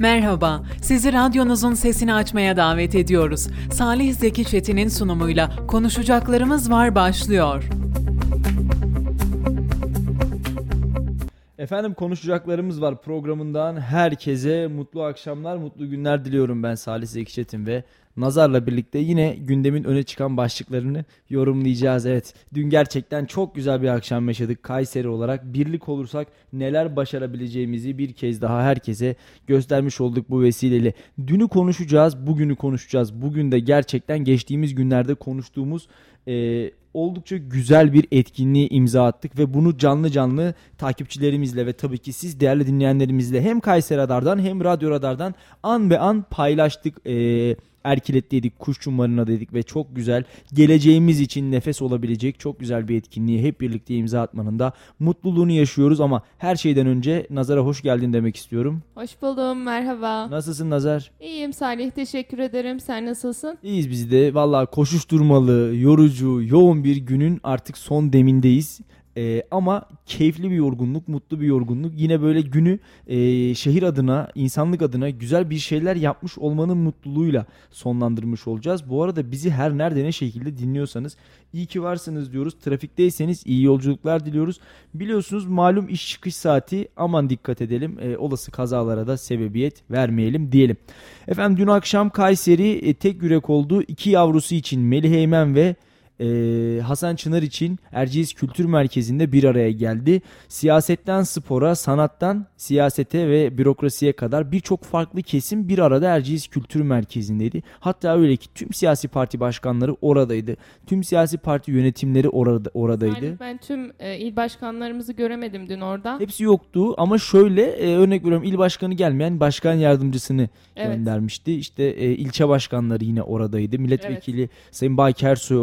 Merhaba, sizi radyonuzun sesini açmaya davet ediyoruz. Salih Zeki Çetin'in sunumuyla Konuşacaklarımız Var başlıyor. Efendim konuşacaklarımız var programından herkese mutlu akşamlar, mutlu günler diliyorum ben Salih Zeki Çetin ve Nazar'la birlikte yine gündemin öne çıkan başlıklarını yorumlayacağız. Evet dün gerçekten çok güzel bir akşam yaşadık Kayseri olarak. Birlik olursak neler başarabileceğimizi bir kez daha herkese göstermiş olduk bu vesileyle. Dünü konuşacağız, bugünü konuşacağız. Bugün de gerçekten geçtiğimiz günlerde konuştuğumuz e, oldukça güzel bir etkinliği imza attık ve bunu canlı canlı takipçilerimizle ve tabii ki siz değerli dinleyenlerimizle hem Kayseri Radar'dan hem Radyo Radar'dan an be an paylaştık. Ee, Erkilet dedik, Kuş Çumarına dedik ve çok güzel geleceğimiz için nefes olabilecek çok güzel bir etkinliği hep birlikte imza atmanın da mutluluğunu yaşıyoruz ama her şeyden önce Nazar'a hoş geldin demek istiyorum. Hoş buldum, merhaba. Nasılsın Nazar? İyiyim Salih, teşekkür ederim. Sen nasılsın? İyiyiz biz de. Valla koşuşturmalı, yorucu, yoğun bir günün artık son demindeyiz. Ee, ama keyifli bir yorgunluk, mutlu bir yorgunluk. Yine böyle günü e, şehir adına, insanlık adına güzel bir şeyler yapmış olmanın mutluluğuyla sonlandırmış olacağız. Bu arada bizi her nerede ne şekilde dinliyorsanız iyi ki varsınız diyoruz. Trafikteyseniz iyi yolculuklar diliyoruz. Biliyorsunuz malum iş çıkış saati aman dikkat edelim. E, olası kazalara da sebebiyet vermeyelim diyelim. Efendim dün akşam Kayseri e, tek yürek oldu. İki yavrusu için Melih Eymen ve e, Hasan Çınar için Erciyes Kültür Merkezi'nde bir araya geldi. Siyasetten spora, sanattan siyasete ve bürokrasiye kadar birçok farklı kesim bir arada Erciyes Kültür Merkezi'ndeydi. Hatta öyle ki tüm siyasi parti başkanları oradaydı. Tüm siyasi parti yönetimleri orada oradaydı. Yani ben tüm e, il başkanlarımızı göremedim dün orada. Hepsi yoktu ama şöyle e, örnek veriyorum il başkanı gelmeyen başkan yardımcısını evet. göndermişti. İşte e, ilçe başkanları yine oradaydı. Milletvekili evet. Sayın Bayker Ersoy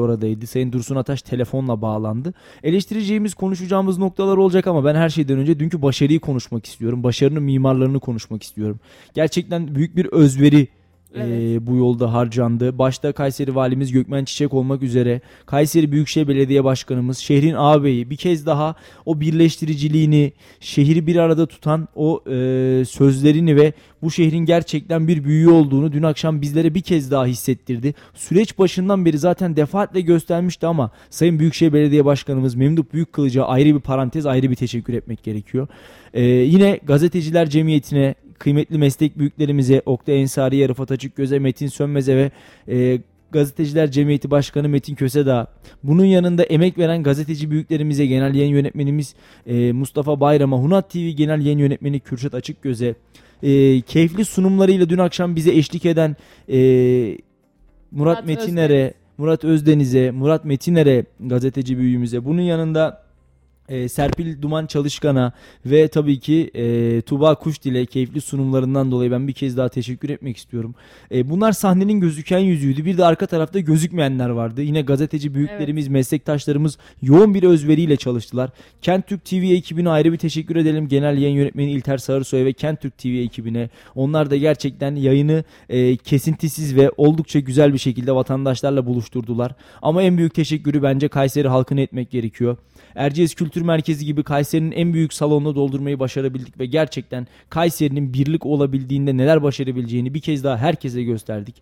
oradaydı. Sayın Dursun Ataş telefonla bağlandı. Eleştireceğimiz, konuşacağımız noktalar olacak ama ben her şeyden önce dünkü başarıyı konuşmak istiyorum. Başarının mimarlarını konuşmak istiyorum. Gerçekten büyük bir özveri Evet. E, bu yolda harcandı. Başta Kayseri Valimiz Gökmen Çiçek olmak üzere Kayseri Büyükşehir Belediye Başkanımız, şehrin ağabeyi bir kez daha o birleştiriciliğini, şehri bir arada tutan o e, sözlerini ve bu şehrin gerçekten bir büyüğü olduğunu dün akşam bizlere bir kez daha hissettirdi. Süreç başından beri zaten defaatle göstermişti ama Sayın Büyükşehir Belediye Başkanımız Memduh Büyükkılıç'a ayrı bir parantez, ayrı bir teşekkür etmek gerekiyor. Ee, yine Gazeteciler Cemiyeti'ne kıymetli meslek büyüklerimize Oktay Ensari'ye, Rıfat Açıkgöz'e, Metin Sönmez'e ve e, Gazeteciler Cemiyeti Başkanı Metin Kösedağ, bunun yanında emek veren gazeteci büyüklerimize, genel yayın yönetmenimiz e, Mustafa Bayram'a, Hunat TV genel yayın yönetmeni Kürşat Açıkgöz'e, e, keyifli sunumlarıyla dün akşam bize eşlik eden e, Murat, Murat Metiner'e, Murat Özdeniz'e, Murat Metiner'e gazeteci büyüğümüze, bunun yanında e, Serpil Duman Çalışkan'a ve tabii ki e, Tuba Kuşdil'e keyifli sunumlarından dolayı ben bir kez daha teşekkür etmek istiyorum. E, bunlar sahnenin gözüken yüzüydü. Bir de arka tarafta gözükmeyenler vardı. Yine gazeteci büyüklerimiz, evet. meslektaşlarımız yoğun bir özveriyle çalıştılar. Kent Türk TV ekibine ayrı bir teşekkür edelim. Genel yayın yönetmeni İlter Sarısoy ve Kent Türk TV ekibine. Onlar da gerçekten yayını e, kesintisiz ve oldukça güzel bir şekilde vatandaşlarla buluşturdular. Ama en büyük teşekkürü bence Kayseri halkına etmek gerekiyor. Erciyes Kültür Merkezi gibi Kayseri'nin en büyük salonunu doldurmayı başarabildik ve gerçekten Kayseri'nin birlik olabildiğinde neler başarabileceğini bir kez daha herkese gösterdik.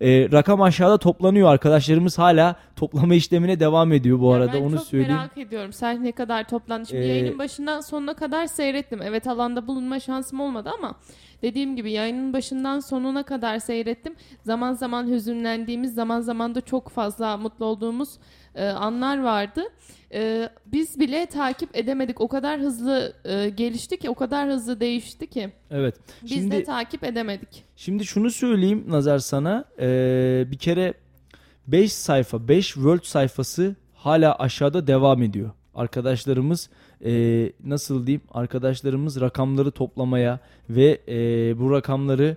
Ee, rakam aşağıda toplanıyor arkadaşlarımız hala toplama işlemine devam ediyor bu arada onu söyleyeyim. Ben çok merak ediyorum sen ne kadar toplandı. Şimdi ee, yayının başından sonuna kadar seyrettim. Evet alanda bulunma şansım olmadı ama dediğim gibi yayının başından sonuna kadar seyrettim. Zaman zaman hüzünlendiğimiz zaman zaman da çok fazla mutlu olduğumuz e, anlar vardı. E, biz bile takip edemedik. O kadar hızlı e, gelişti ki, o kadar hızlı değişti ki. Evet. Biz şimdi, de takip edemedik. Şimdi şunu söyleyeyim Nazar sana. E, bir kere 5 sayfa, 5 Word sayfası hala aşağıda devam ediyor. Arkadaşlarımız e, nasıl diyeyim? Arkadaşlarımız rakamları toplamaya ve e, bu rakamları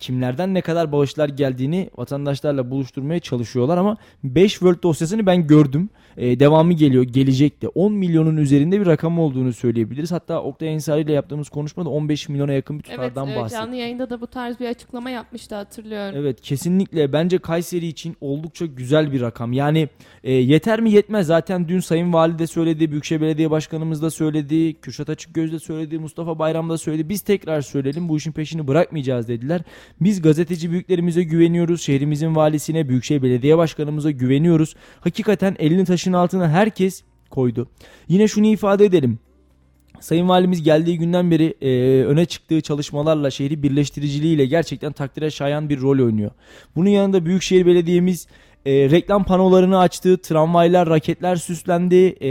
kimlerden ne kadar bağışlar geldiğini vatandaşlarla buluşturmaya çalışıyorlar ama 5 World dosyasını ben gördüm. Ee, devamı geliyor, gelecek de. 10 milyonun üzerinde bir rakam olduğunu söyleyebiliriz. Hatta Oktay Ensari ile yaptığımız konuşmada 15 milyona yakın bir tutardan evet, bahsetti. Evet, canlı yayında da bu tarz bir açıklama yapmıştı hatırlıyorum. Evet, kesinlikle bence Kayseri için oldukça güzel bir rakam. Yani e, yeter mi yetmez. Zaten dün Sayın Vali de söyledi, Büyükşehir Belediye Başkanımız da söyledi, Kürşat Açıkgöz de söyledi, Mustafa Bayram da söyledi. Biz tekrar söyleyelim bu işin peşini bırakmayacağız dediler. Biz gazeteci büyüklerimize güveniyoruz. Şehrimizin valisine, Büyükşehir Belediye Başkanımıza güveniyoruz. Hakikaten elini taşın altına herkes koydu. Yine şunu ifade edelim. Sayın Valimiz geldiği günden beri e, öne çıktığı çalışmalarla şehri birleştiriciliğiyle gerçekten takdire şayan bir rol oynuyor. Bunun yanında Büyükşehir Belediye'miz e, reklam panolarını açtı, tramvaylar, raketler süslendi, e,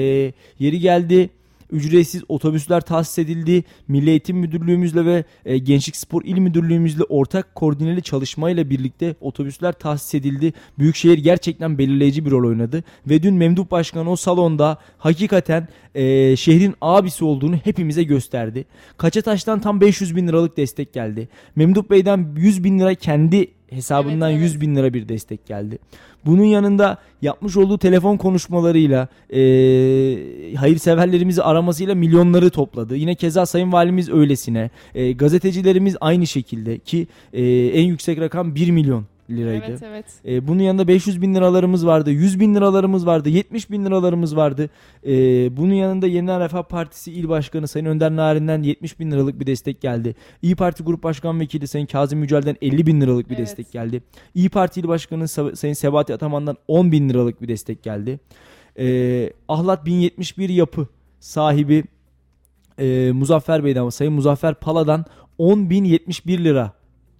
yeri geldi ücretsiz otobüsler tahsis edildi. Milli Eğitim Müdürlüğümüzle ve e, Gençlik Spor İl Müdürlüğümüzle ortak koordineli çalışmayla birlikte otobüsler tahsis edildi. Büyükşehir gerçekten belirleyici bir rol oynadı. Ve dün Memduh Başkan o salonda hakikaten e, şehrin abisi olduğunu hepimize gösterdi. Kaçataş'tan tam 500 bin liralık destek geldi. Memduh Bey'den 100 bin lira kendi hesabından evet, evet. 100 bin lira bir destek geldi. Bunun yanında yapmış olduğu telefon konuşmalarıyla e, hayırseverlerimizi aramasıyla milyonları topladı. Yine keza Sayın Valimiz öylesine. E, gazetecilerimiz aynı şekilde ki e, en yüksek rakam 1 milyon liraydı. Evet evet. E, bunun yanında 500 bin liralarımız vardı, 100 bin liralarımız vardı, 70 bin liralarımız vardı. E, bunun yanında Yeniden Refah Partisi İl Başkanı Sayın Önder Narin'den 70 bin liralık bir destek geldi. İyi Parti Grup Başkan Vekili Sayın Kazım Yücel'den 50 bin liralık bir evet. destek geldi. İyi Parti İl Başkanı Sayın Sebati Ataman'dan 10 bin liralık bir destek geldi. E, Ahlat 1071 yapı sahibi e, Muzaffer Bey'den Sayın Muzaffer Pala'dan 10.071 lira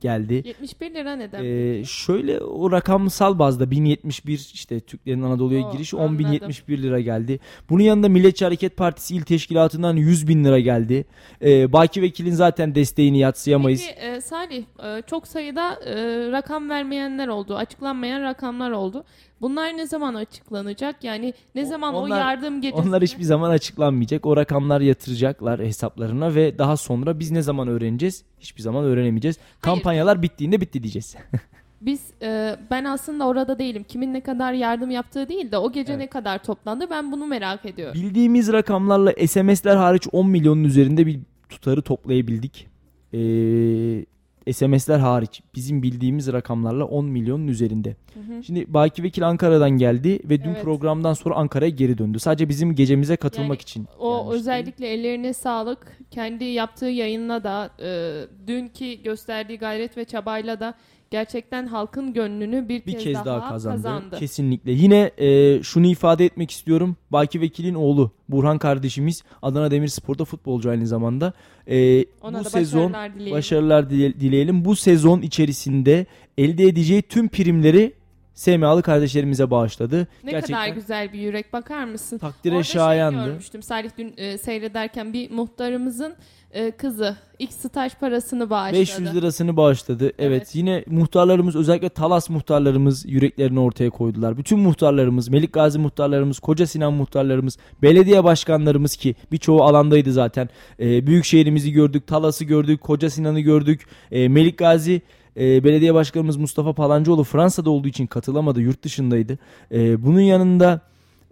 geldi. 71 lira neden? Ee, şöyle o rakamsal bazda 1071 işte Türklerin Anadolu'ya girişi 10.071 lira geldi. Bunun yanında Milliyetçi Hareket Partisi il teşkilatından 100 bin lira geldi. Ee, Baki Vekil'in zaten desteğini yatsıyamayız. Peki e, Salih e, çok sayıda e, rakam vermeyenler oldu. Açıklanmayan rakamlar oldu. Bunlar ne zaman açıklanacak? Yani ne zaman onlar, o yardım gecesi? Onlar hiçbir zaman açıklanmayacak. O rakamlar yatıracaklar hesaplarına ve daha sonra biz ne zaman öğreneceğiz? Hiçbir zaman öğrenemeyeceğiz. Hayır. Kampanyalar bittiğinde bitti diyeceğiz. Biz e, ben aslında orada değilim. Kimin ne kadar yardım yaptığı değil de o gece evet. ne kadar toplandı ben bunu merak ediyorum. Bildiğimiz rakamlarla SMS'ler hariç 10 milyonun üzerinde bir tutarı toplayabildik. Ee, SMS'ler hariç bizim bildiğimiz rakamlarla 10 milyonun üzerinde. Hı hı. Şimdi Baki Vekil Ankara'dan geldi ve dün evet. programdan sonra Ankara'ya geri döndü. Sadece bizim gecemize katılmak yani, için. O gelmişti. özellikle ellerine sağlık. Kendi yaptığı yayınla da e, dünkü gösterdiği gayret ve çabayla da gerçekten halkın gönlünü bir, bir kez, kez daha, daha kazandı. kazandı. Kesinlikle. Yine e, şunu ifade etmek istiyorum. Baki Vekil'in oğlu Burhan kardeşimiz Adana Demirspor'da futbolcu aynı zamanda. E, Ona bu da sezon başarılar dileyelim. başarılar dileyelim. Bu sezon içerisinde elde edeceği tüm primleri SMA'lı kardeşlerimize bağışladı. Ne Gerçekten kadar güzel bir yürek bakar mısın? Takdire Orada şayandı. Şey görmüştüm Salih dün e, seyrederken bir muhtarımızın e, kızı ilk staj parasını bağışladı. 500 lirasını bağışladı. Evet. evet. Yine muhtarlarımız özellikle Talas muhtarlarımız yüreklerini ortaya koydular. Bütün muhtarlarımız, Melik Gazi muhtarlarımız, Koca Sinan muhtarlarımız, belediye başkanlarımız ki birçoğu alandaydı zaten. E, büyük şehrimizi gördük, Talas'ı gördük, Koca Sinan'ı gördük. E, Melik Gazi e, belediye başkanımız Mustafa Palancıoğlu Fransa'da olduğu için katılamadı, yurt dışındaydı. E, bunun yanında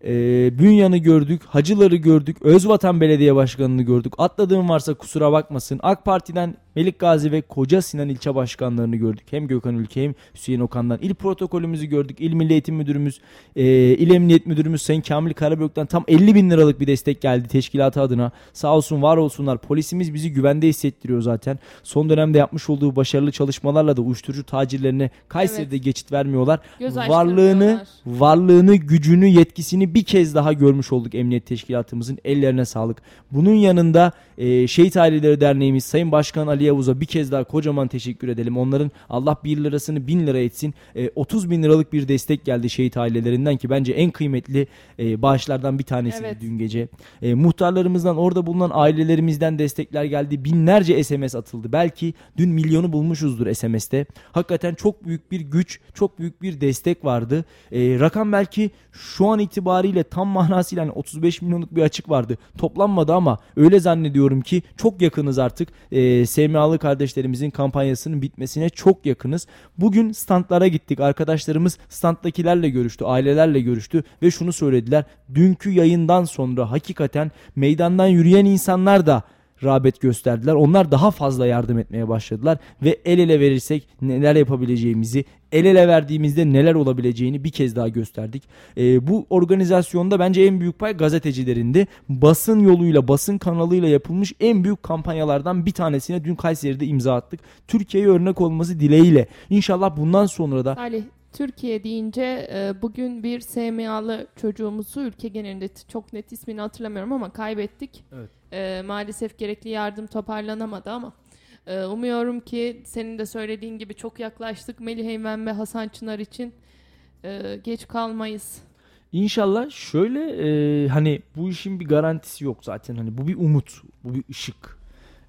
e, Bünyan'ı gördük, Hacıları gördük, Özvatan Belediye Başkanı'nı gördük. Atladığım varsa kusura bakmasın. AK Parti'den Melik Gazi ve Koca Sinan ilçe başkanlarını gördük. Hem Gökhan Ülke hem Hüseyin Okan'dan. İl protokolümüzü gördük. İl Milli Eğitim Müdürümüz, e, İl Emniyet Müdürümüz Sayın Kamil Karabök'ten tam 50 bin liralık bir destek geldi teşkilatı adına. Sağ olsun var olsunlar. Polisimiz bizi güvende hissettiriyor zaten. Son dönemde yapmış olduğu başarılı çalışmalarla da uyuşturucu tacirlerine Kayseri'de evet. geçit vermiyorlar. Göz varlığını, varlığını, gücünü, yetkisini bir kez daha görmüş olduk Emniyet Teşkilatımızın. Ellerine sağlık. Bunun yanında e, Şehit Aileleri Derneğimiz Sayın Başkan Ali Yavuz'a bir kez daha kocaman teşekkür edelim. Onların Allah 1 lirasını 1000 lira etsin. E, 30 bin liralık bir destek geldi şehit ailelerinden ki bence en kıymetli e, bağışlardan bir tanesi evet. dün gece. E, muhtarlarımızdan orada bulunan ailelerimizden destekler geldi. Binlerce SMS atıldı. Belki dün milyonu bulmuşuzdur SMS'te. Hakikaten çok büyük bir güç, çok büyük bir destek vardı. E, rakam belki şu an itibariyle tam manasıyla yani 35 milyonluk bir açık vardı. Toplanmadı ama öyle zannediyorum ki çok yakınız artık. E, SMA SMA'lı kardeşlerimizin kampanyasının bitmesine çok yakınız. Bugün standlara gittik. Arkadaşlarımız standdakilerle görüştü, ailelerle görüştü ve şunu söylediler. Dünkü yayından sonra hakikaten meydandan yürüyen insanlar da rağbet gösterdiler. Onlar daha fazla yardım etmeye başladılar ve el ele verirsek neler yapabileceğimizi, el ele verdiğimizde neler olabileceğini bir kez daha gösterdik. E, bu organizasyonda bence en büyük pay gazetecilerindi. Basın yoluyla, basın kanalıyla yapılmış en büyük kampanyalardan bir tanesine dün Kayseri'de imza attık. Türkiye'ye örnek olması dileğiyle. İnşallah bundan sonra da Salih Türkiye deyince e, bugün bir SMA'lı çocuğumuzu ülke genelinde çok net ismini hatırlamıyorum ama kaybettik. Evet. E, maalesef gerekli yardım toparlanamadı ama e, umuyorum ki senin de söylediğin gibi çok yaklaştık Melih Eymen ve Hasan Çınar için e, geç kalmayız. İnşallah şöyle e, hani bu işin bir garantisi yok zaten hani bu bir umut bu bir ışık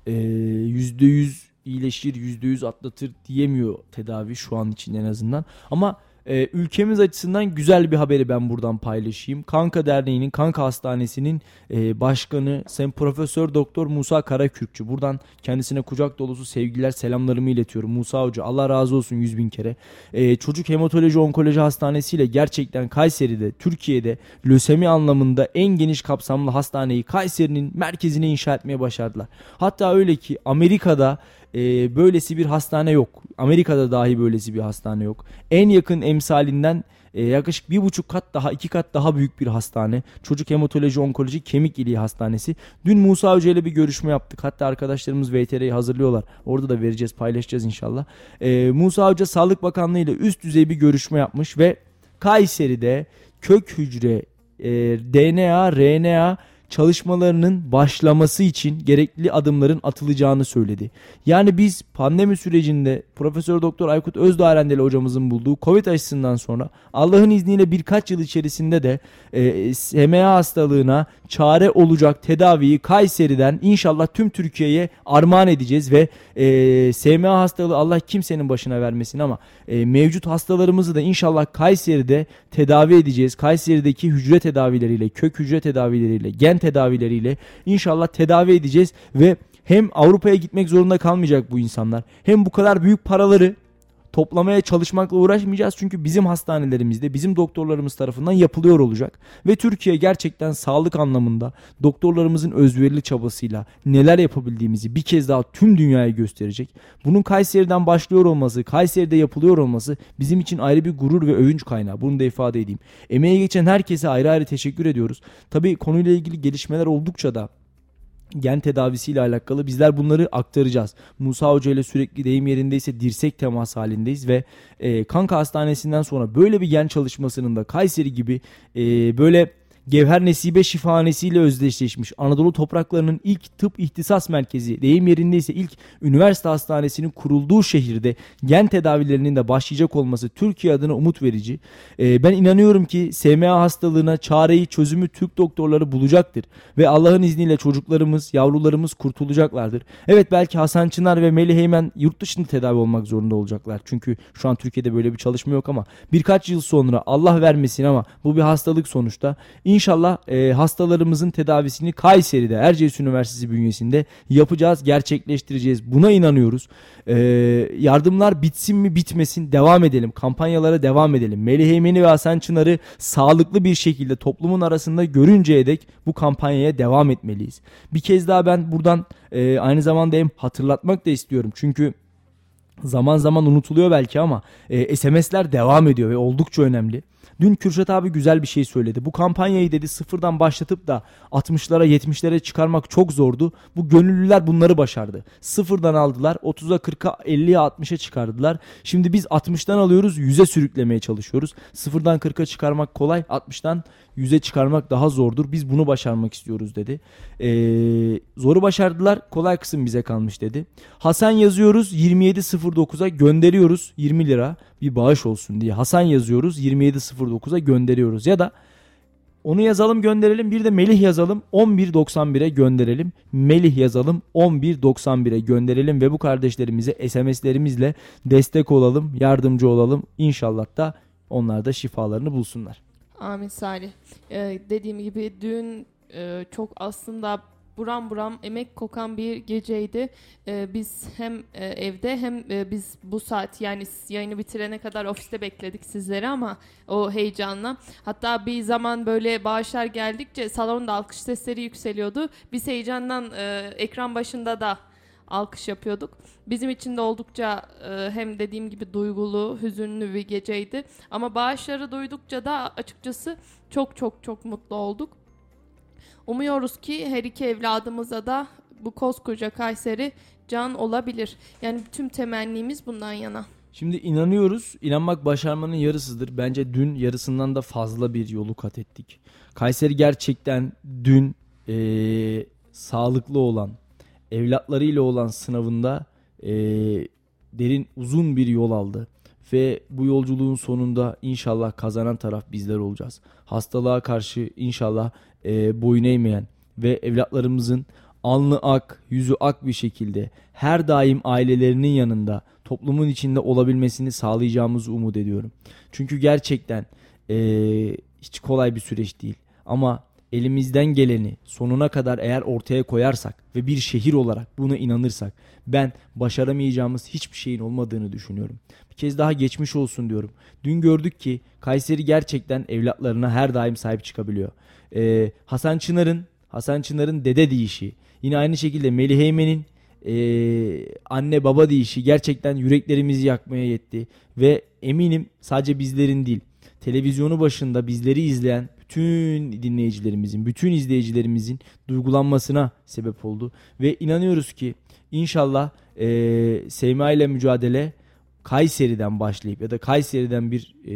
yüzde yüz iyileşir yüzde yüz atlatır diyemiyor tedavi şu an için en azından ama ee, ülkemiz açısından güzel bir haberi ben buradan paylaşayım. Kanka Derneği'nin, Kanka Hastanesi'nin e, başkanı Sayın Profesör Doktor Musa Karakürkçü. Buradan kendisine kucak dolusu sevgiler, selamlarımı iletiyorum. Musa Hoca Allah razı olsun yüz bin kere. E, Çocuk Hematoloji Onkoloji Hastanesi ile gerçekten Kayseri'de, Türkiye'de lösemi anlamında en geniş kapsamlı hastaneyi Kayseri'nin merkezine inşa etmeye başardılar. Hatta öyle ki Amerika'da e, böylesi bir hastane yok. Amerika'da dahi böylesi bir hastane yok. En yakın emsalinden e, yaklaşık bir buçuk kat daha iki kat daha büyük bir hastane. Çocuk Hematoloji Onkoloji Kemik İliği Hastanesi. Dün Musa Hoca ile bir görüşme yaptık. Hatta arkadaşlarımız VTR'yi hazırlıyorlar. Orada da vereceğiz paylaşacağız inşallah. E, Musa Hoca Sağlık Bakanlığı ile üst düzey bir görüşme yapmış ve Kayseri'de kök hücre, e, DNA, RNA çalışmalarının başlaması için gerekli adımların atılacağını söyledi. Yani biz pandemi sürecinde Profesör Doktor Aykut Özdağrendeli hocamızın bulduğu Covid aşısından sonra Allah'ın izniyle birkaç yıl içerisinde de e, SMA hastalığına çare olacak tedaviyi Kayseri'den inşallah tüm Türkiye'ye armağan edeceğiz ve e, SMA hastalığı Allah kimsenin başına vermesin ama e, mevcut hastalarımızı da inşallah Kayseri'de tedavi edeceğiz. Kayseri'deki hücre tedavileriyle, kök hücre tedavileriyle, gen tedavileriyle inşallah tedavi edeceğiz ve hem Avrupa'ya gitmek zorunda kalmayacak bu insanlar. Hem bu kadar büyük paraları toplamaya çalışmakla uğraşmayacağız. Çünkü bizim hastanelerimizde bizim doktorlarımız tarafından yapılıyor olacak. Ve Türkiye gerçekten sağlık anlamında doktorlarımızın özverili çabasıyla neler yapabildiğimizi bir kez daha tüm dünyaya gösterecek. Bunun Kayseri'den başlıyor olması, Kayseri'de yapılıyor olması bizim için ayrı bir gurur ve övünç kaynağı. Bunu da ifade edeyim. Emeğe geçen herkese ayrı ayrı teşekkür ediyoruz. Tabii konuyla ilgili gelişmeler oldukça da gen tedavisiyle alakalı bizler bunları aktaracağız. Musa Hoca ile sürekli deyim yerindeyse dirsek temas halindeyiz ve e, Kanka Hastanesi'nden sonra böyle bir gen çalışmasının da Kayseri gibi e, böyle Gevher Nesibe Şifahanesi ile özdeşleşmiş Anadolu topraklarının ilk tıp ihtisas merkezi, deyim yerindeyse ilk üniversite hastanesinin kurulduğu şehirde gen tedavilerinin de başlayacak olması Türkiye adına umut verici. Ee, ben inanıyorum ki SMA hastalığına çareyi, çözümü Türk doktorları bulacaktır. Ve Allah'ın izniyle çocuklarımız, yavrularımız kurtulacaklardır. Evet belki Hasan Çınar ve Melih Heymen yurt dışında tedavi olmak zorunda olacaklar. Çünkü şu an Türkiye'de böyle bir çalışma yok ama birkaç yıl sonra Allah vermesin ama bu bir hastalık sonuçta. İnşallah e, hastalarımızın tedavisini Kayseri'de Erciyes Üniversitesi bünyesinde yapacağız, gerçekleştireceğiz. Buna inanıyoruz. E, yardımlar bitsin mi bitmesin devam edelim. Kampanyalara devam edelim. Melih Eymeni ve Hasan Çınar'ı sağlıklı bir şekilde toplumun arasında görünceye dek bu kampanyaya devam etmeliyiz. Bir kez daha ben buradan e, aynı zamanda hem hatırlatmak da istiyorum. Çünkü zaman zaman unutuluyor belki ama e, SMS'ler devam ediyor ve oldukça önemli. Dün Kürşat abi güzel bir şey söyledi. Bu kampanyayı dedi sıfırdan başlatıp da 60'lara 70'lere çıkarmak çok zordu. Bu gönüllüler bunları başardı. Sıfırdan aldılar 30'a 40'a 50'ye 60'a çıkardılar. Şimdi biz 60'tan alıyoruz 100'e sürüklemeye çalışıyoruz. Sıfırdan 40'a çıkarmak kolay 60'tan yüze çıkarmak daha zordur. Biz bunu başarmak istiyoruz dedi. Ee, zoru başardılar. Kolay kısım bize kalmış dedi. Hasan yazıyoruz 27.09'a gönderiyoruz 20 lira bir bağış olsun diye. Hasan yazıyoruz 27.09'a gönderiyoruz. Ya da onu yazalım gönderelim. Bir de Melih yazalım 11.91'e gönderelim. Melih yazalım 11.91'e gönderelim ve bu kardeşlerimize SMS'lerimizle destek olalım, yardımcı olalım. İnşallah da onlar da şifalarını bulsunlar. Amin Salih. Ee, dediğim gibi dün e, çok aslında buram buram emek kokan bir geceydi. Ee, biz hem e, evde hem e, biz bu saat yani yayını bitirene kadar ofiste bekledik sizleri ama o heyecanla. Hatta bir zaman böyle bağışlar geldikçe salonda alkış sesleri yükseliyordu. Biz heyecandan e, ekran başında da alkış yapıyorduk. Bizim için de oldukça e, hem dediğim gibi duygulu, hüzünlü bir geceydi. Ama bağışları duydukça da açıkçası çok çok çok mutlu olduk. Umuyoruz ki her iki evladımıza da bu koskoca Kayseri can olabilir. Yani tüm temennimiz bundan yana. Şimdi inanıyoruz. İnanmak başarmanın yarısıdır. Bence dün yarısından da fazla bir yolu kat ettik. Kayseri gerçekten dün ee, sağlıklı olan, evlatlarıyla olan sınavında e, derin uzun bir yol aldı. Ve bu yolculuğun sonunda inşallah kazanan taraf bizler olacağız. Hastalığa karşı inşallah e, boyun eğmeyen ve evlatlarımızın alnı ak, yüzü ak bir şekilde her daim ailelerinin yanında toplumun içinde olabilmesini sağlayacağımızı umut ediyorum. Çünkü gerçekten e, hiç kolay bir süreç değil. Ama elimizden geleni sonuna kadar eğer ortaya koyarsak ve bir şehir olarak buna inanırsak ben başaramayacağımız hiçbir şeyin olmadığını düşünüyorum. Bir kez daha geçmiş olsun diyorum. Dün gördük ki Kayseri gerçekten evlatlarına her daim sahip çıkabiliyor. Ee, Hasan Çınar'ın Hasan Çınar'ın dede deyişi yine aynı şekilde Melih Eymen'in e, anne baba deyişi gerçekten yüreklerimizi yakmaya yetti ve eminim sadece bizlerin değil televizyonu başında bizleri izleyen bütün dinleyicilerimizin, bütün izleyicilerimizin duygulanmasına sebep oldu. Ve inanıyoruz ki inşallah e, Seyma ile mücadele Kayseri'den başlayıp ya da Kayseri'den bir e,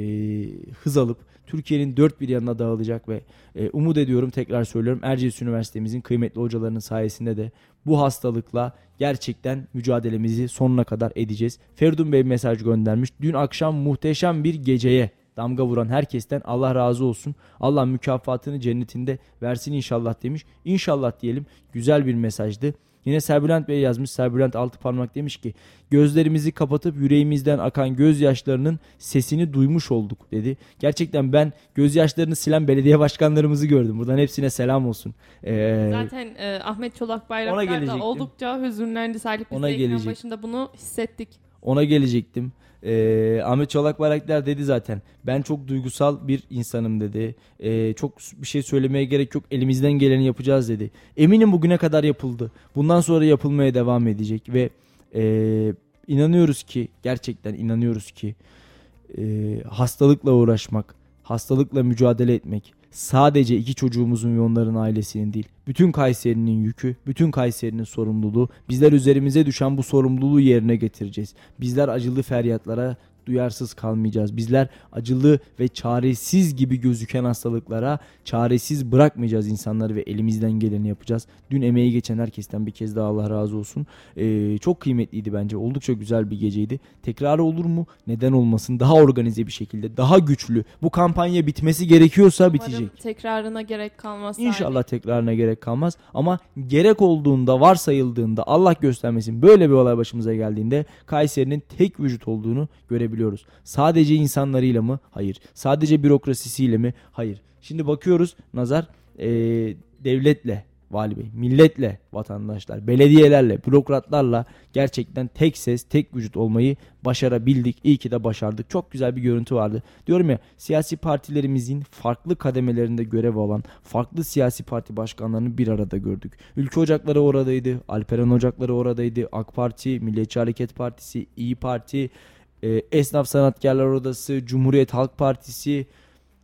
hız alıp Türkiye'nin dört bir yanına dağılacak ve e, umut ediyorum tekrar söylüyorum Erciyes Üniversitemizin kıymetli hocalarının sayesinde de bu hastalıkla gerçekten mücadelemizi sonuna kadar edeceğiz. Feridun Bey mesaj göndermiş. Dün akşam muhteşem bir geceye damga vuran herkesten Allah razı olsun. Allah mükafatını cennetinde versin inşallah demiş. İnşallah diyelim güzel bir mesajdı. Yine Serbülent Bey yazmış. Serbülent altı parmak demiş ki gözlerimizi kapatıp yüreğimizden akan gözyaşlarının sesini duymuş olduk dedi. Gerçekten ben gözyaşlarını silen belediye başkanlarımızı gördüm. Buradan hepsine selam olsun. Ee, Zaten e, Ahmet Çolak Bayraktar da oldukça hüzünlendi. Salih biz de başında bunu hissettik. Ona gelecektim. Ee, Ahmet Çolak Bayraktar dedi zaten. Ben çok duygusal bir insanım dedi. Ee, çok bir şey söylemeye gerek yok. Elimizden geleni yapacağız dedi. Eminim bugüne kadar yapıldı. Bundan sonra yapılmaya devam edecek ve e, inanıyoruz ki gerçekten inanıyoruz ki e, hastalıkla uğraşmak, hastalıkla mücadele etmek sadece iki çocuğumuzun ve onların ailesinin değil. Bütün Kayseri'nin yükü, bütün Kayseri'nin sorumluluğu. Bizler üzerimize düşen bu sorumluluğu yerine getireceğiz. Bizler acılı feryatlara duyarsız kalmayacağız. Bizler acılı ve çaresiz gibi gözüken hastalıklara çaresiz bırakmayacağız insanları ve elimizden geleni yapacağız. Dün emeği geçen herkesten bir kez daha Allah razı olsun. Ee, çok kıymetliydi bence. Oldukça güzel bir geceydi. Tekrarı olur mu? Neden olmasın? Daha organize bir şekilde, daha güçlü. Bu kampanya bitmesi gerekiyorsa Umarım bitecek. tekrarına gerek kalmaz. İnşallah abi. tekrarına gerek kalmaz. Ama gerek olduğunda, varsayıldığında Allah göstermesin böyle bir olay başımıza geldiğinde Kayseri'nin tek vücut olduğunu görebiliriz görebiliyoruz. Sadece insanlarıyla mı? Hayır. Sadece bürokrasisiyle mi? Hayır. Şimdi bakıyoruz nazar e, devletle vali bey, milletle vatandaşlar, belediyelerle, bürokratlarla gerçekten tek ses, tek vücut olmayı başarabildik. İyi ki de başardık. Çok güzel bir görüntü vardı. Diyorum ya siyasi partilerimizin farklı kademelerinde görev alan farklı siyasi parti başkanlarını bir arada gördük. Ülke Ocakları oradaydı, Alperen Ocakları oradaydı, AK Parti, Milliyetçi Hareket Partisi, İyi Parti, e, Esnaf Sanatkarlar Odası, Cumhuriyet Halk Partisi,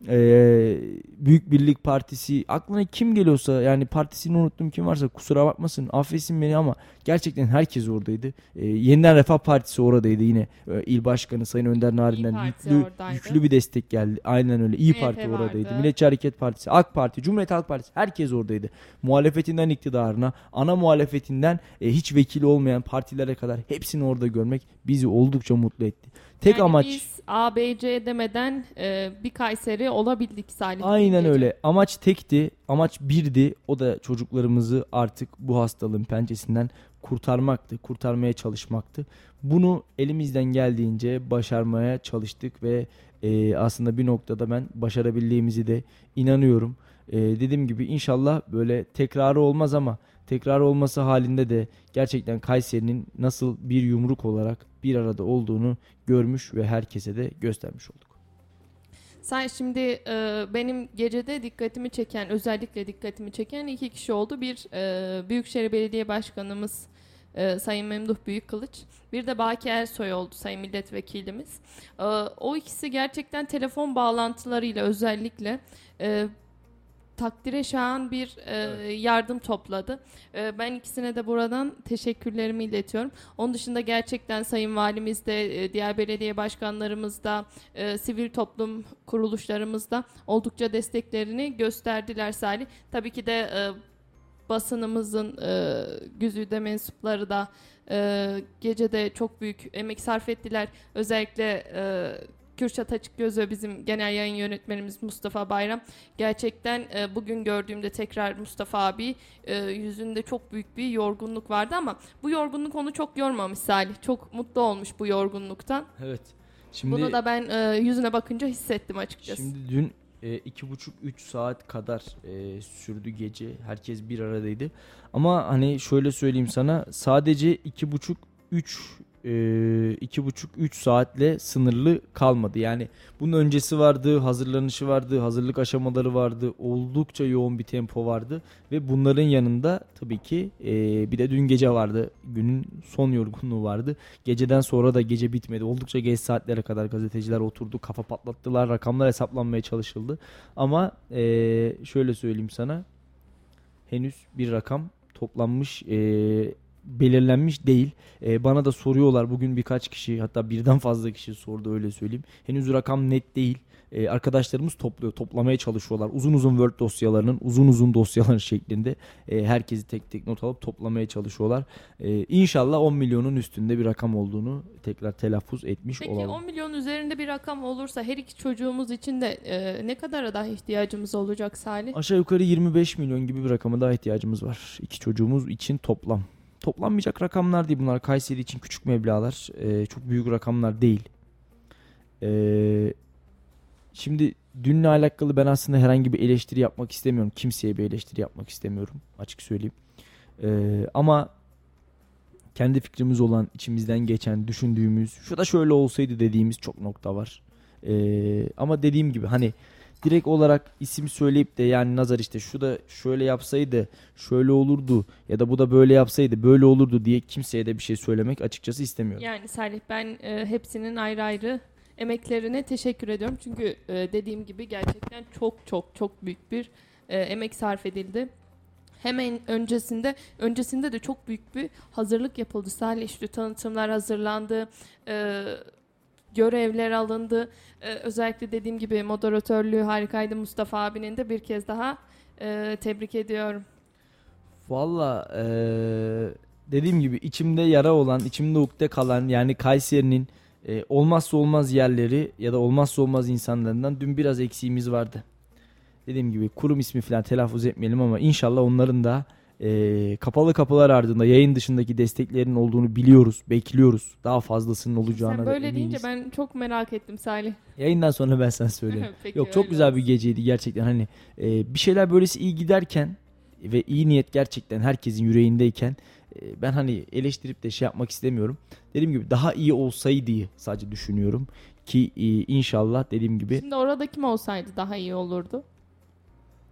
e, Büyük Birlik Partisi aklına kim geliyorsa yani partisini unuttum kim varsa kusura bakmasın affetsin beni ama gerçekten herkes oradaydı. E, Yeniden Refah Partisi oradaydı yine e, il başkanı Sayın Önder Narin'den yüklü, yüklü bir destek geldi. Aynen öyle İyi Parti oradaydı. Vardı. Milliyetçi Hareket Partisi, AK Parti, Cumhuriyet Halk Partisi herkes oradaydı. Muhalefetinden iktidarına, ana muhalefetinden e, hiç vekili olmayan partilere kadar hepsini orada görmek bizi oldukça mutlu etti. Tek yani amaç biz A, B, C demeden e, bir Kayseri olabildik Salih. Aynen öyle. Amaç tekti. Amaç birdi. O da çocuklarımızı artık bu hastalığın pençesinden kurtarmaktı. Kurtarmaya çalışmaktı. Bunu elimizden geldiğince başarmaya çalıştık ve e, aslında bir noktada ben başarabildiğimizi de inanıyorum. E, dediğim gibi inşallah böyle tekrarı olmaz ama tekrar olması halinde de gerçekten Kayseri'nin nasıl bir yumruk olarak bir arada olduğunu görmüş ve herkese de göstermiş olduk. Sen şimdi e, benim gecede dikkatimi çeken, özellikle dikkatimi çeken iki kişi oldu. Bir e, Büyükşehir Belediye Başkanımız e, Sayın Memduh Büyükkılıç. Bir de Baki Ersoy oldu Sayın Milletvekilimiz. E, o ikisi gerçekten telefon bağlantılarıyla özellikle e, takdire şayan bir e, evet. yardım topladı. E, ben ikisine de buradan teşekkürlerimi iletiyorum. Onun dışında gerçekten Sayın Valimiz de, e, diğer belediye başkanlarımız da, e, sivil toplum kuruluşlarımız da oldukça desteklerini gösterdiler Salih. Tabii ki de e, basınımızın e, güzide mensupları da e, gecede çok büyük emek sarf ettiler. Özellikle e, Kürşat Açıkgöz ve bizim genel yayın yönetmenimiz Mustafa Bayram. Gerçekten e, bugün gördüğümde tekrar Mustafa abi e, yüzünde çok büyük bir yorgunluk vardı ama bu yorgunluk onu çok yormamış Salih. Çok mutlu olmuş bu yorgunluktan. Evet. Şimdi, Bunu da ben e, yüzüne bakınca hissettim açıkçası. Şimdi dün e, iki buçuk üç saat kadar e, sürdü gece. Herkes bir aradaydı. Ama hani şöyle söyleyeyim sana sadece iki buçuk üç iki buçuk üç saatle sınırlı kalmadı. Yani bunun öncesi vardı, hazırlanışı vardı, hazırlık aşamaları vardı. Oldukça yoğun bir tempo vardı. Ve bunların yanında tabii ki e, bir de dün gece vardı. Günün son yorgunluğu vardı. Geceden sonra da gece bitmedi. Oldukça geç saatlere kadar gazeteciler oturdu. Kafa patlattılar. Rakamlar hesaplanmaya çalışıldı. Ama e, şöyle söyleyeyim sana. Henüz bir rakam toplanmış e, belirlenmiş değil. E, bana da soruyorlar bugün birkaç kişi hatta birden fazla kişi sordu öyle söyleyeyim. Henüz rakam net değil. E, arkadaşlarımız topluyor, toplamaya çalışıyorlar. Uzun uzun Word dosyalarının, uzun uzun dosyaların şeklinde e, herkesi tek tek not alıp toplamaya çalışıyorlar. E, inşallah 10 milyonun üstünde bir rakam olduğunu tekrar telaffuz etmiş Peki, olalım. Peki 10 milyon üzerinde bir rakam olursa her iki çocuğumuz için de e, ne kadara daha ihtiyacımız olacak Salih? Aşağı yukarı 25 milyon gibi bir rakama daha ihtiyacımız var. İki çocuğumuz için toplam. Toplanmayacak rakamlar değil bunlar. Kayseri için küçük meblağlar. E, çok büyük rakamlar değil. E, şimdi dünle alakalı ben aslında herhangi bir eleştiri yapmak istemiyorum. Kimseye bir eleştiri yapmak istemiyorum. Açık söyleyeyim. E, ama kendi fikrimiz olan, içimizden geçen, düşündüğümüz, şu da şöyle olsaydı dediğimiz çok nokta var. E, ama dediğim gibi hani direkt olarak isim söyleyip de yani nazar işte şu da şöyle yapsaydı şöyle olurdu ya da bu da böyle yapsaydı böyle olurdu diye kimseye de bir şey söylemek açıkçası istemiyorum. Yani Salih ben e, hepsinin ayrı ayrı emeklerine teşekkür ediyorum. Çünkü e, dediğim gibi gerçekten çok çok çok büyük bir e, emek sarf edildi. Hemen öncesinde öncesinde de çok büyük bir hazırlık yapıldı. Salih işte tanıtımlar hazırlandı. E, görevler alındı. Ee, özellikle dediğim gibi moderatörlüğü harikaydı Mustafa abinin de bir kez daha e, tebrik ediyorum. Valla e, dediğim gibi içimde yara olan, içimde ukde kalan yani Kayseri'nin e, olmazsa olmaz yerleri ya da olmazsa olmaz insanlarından dün biraz eksiğimiz vardı. Dediğim gibi kurum ismi falan telaffuz etmeyelim ama inşallah onların da e, kapalı kapılar ardında yayın dışındaki desteklerin olduğunu biliyoruz, bekliyoruz. Daha fazlasının olacağına Sen böyle deyince ben çok merak ettim Salih. Yayından sonra ben sana söyleyeyim. Peki, Yok çok güzel olsun. bir geceydi gerçekten. Hani e, bir şeyler böylesi iyi giderken ve iyi niyet gerçekten herkesin yüreğindeyken e, ben hani eleştirip de şey yapmak istemiyorum. Dediğim gibi daha iyi olsaydı sadece düşünüyorum ki e, inşallah dediğim gibi. Şimdi orada kim olsaydı daha iyi olurdu?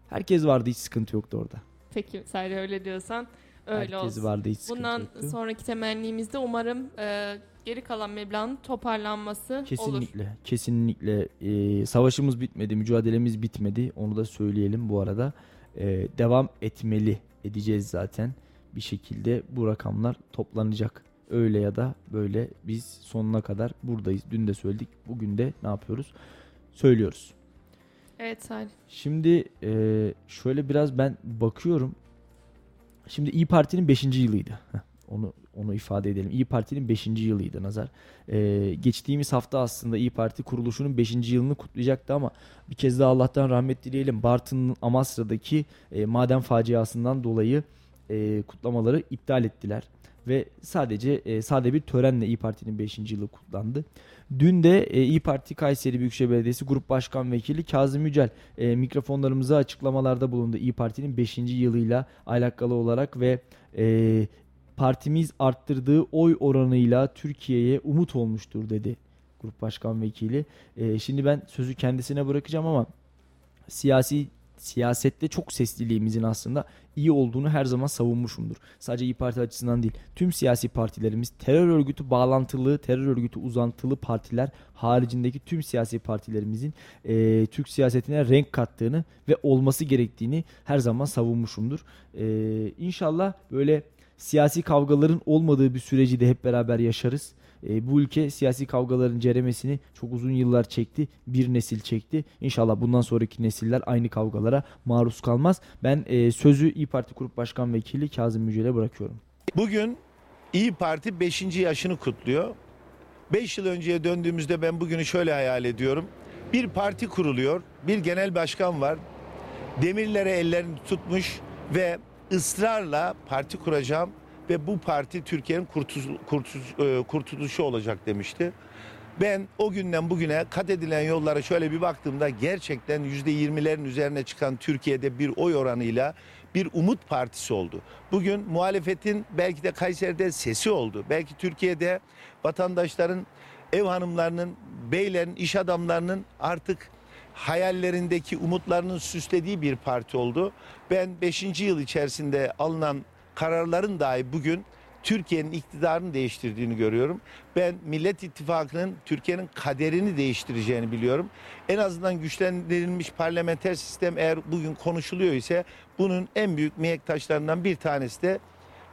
Herkes vardı hiç sıkıntı yoktu orada. Peki sadece öyle diyorsan öyle Herkes olsun. vardı hiç Bundan yoktu. sonraki temennimiz de umarım e, geri kalan meblağın toparlanması kesinlikle, olur. Kesinlikle. Ee, savaşımız bitmedi, mücadelemiz bitmedi. Onu da söyleyelim bu arada. Ee, devam etmeli edeceğiz zaten. Bir şekilde bu rakamlar toplanacak. Öyle ya da böyle biz sonuna kadar buradayız. Dün de söyledik. Bugün de ne yapıyoruz? Söylüyoruz. Evet Salih. Şimdi e, şöyle biraz ben bakıyorum. Şimdi İyi Parti'nin 5. yılıydı. onu onu ifade edelim. İyi Parti'nin 5. yılıydı Nazar. Ee, geçtiğimiz hafta aslında İyi Parti kuruluşunun 5. yılını kutlayacaktı ama bir kez daha Allah'tan rahmet dileyelim. Bartın'ın Amasra'daki e, maden faciasından dolayı e, kutlamaları iptal ettiler. Ve sadece e, sade bir törenle İyi Parti'nin 5. yılı kutlandı. Dün de e, İyi Parti Kayseri Büyükşehir Belediyesi Grup Başkan Vekili Kazım Yücel e, mikrofonlarımıza açıklamalarda bulundu. İyi Parti'nin 5. yılıyla alakalı olarak ve e, partimiz arttırdığı oy oranıyla Türkiye'ye umut olmuştur dedi Grup Başkan Vekili. E, şimdi ben sözü kendisine bırakacağım ama siyasi siyasette çok sesliliğimizin aslında iyi olduğunu her zaman savunmuşumdur. Sadece İyi Parti açısından değil. Tüm siyasi partilerimiz terör örgütü bağlantılı, terör örgütü uzantılı partiler haricindeki tüm siyasi partilerimizin e, Türk siyasetine renk kattığını ve olması gerektiğini her zaman savunmuşumdur. E, inşallah böyle siyasi kavgaların olmadığı bir süreci de hep beraber yaşarız. E, bu ülke siyasi kavgaların ceremesini çok uzun yıllar çekti. Bir nesil çekti. İnşallah bundan sonraki nesiller aynı kavgalara maruz kalmaz. Ben e, sözü İyi Parti Grup Başkan Vekili Kazım Yücel'e bırakıyorum. Bugün İyi Parti 5. yaşını kutluyor. 5 yıl önceye döndüğümüzde ben bugünü şöyle hayal ediyorum. Bir parti kuruluyor, bir genel başkan var. Demirlere ellerini tutmuş ve ısrarla parti kuracağım ve bu parti Türkiye'nin kurtuluş, kurtuluş, e, kurtuluşu olacak demişti. Ben o günden bugüne kat edilen yollara şöyle bir baktığımda gerçekten %20'lerin üzerine çıkan Türkiye'de bir oy oranıyla bir umut partisi oldu. Bugün muhalefetin belki de Kayseri'de sesi oldu. Belki Türkiye'de vatandaşların, ev hanımlarının, beylerin, iş adamlarının artık hayallerindeki umutlarının süslediği bir parti oldu. Ben 5. yıl içerisinde alınan kararların dahi bugün Türkiye'nin iktidarını değiştirdiğini görüyorum. Ben Millet İttifakı'nın Türkiye'nin kaderini değiştireceğini biliyorum. En azından güçlendirilmiş parlamenter sistem eğer bugün konuşuluyor ise bunun en büyük mihenk taşlarından bir tanesi de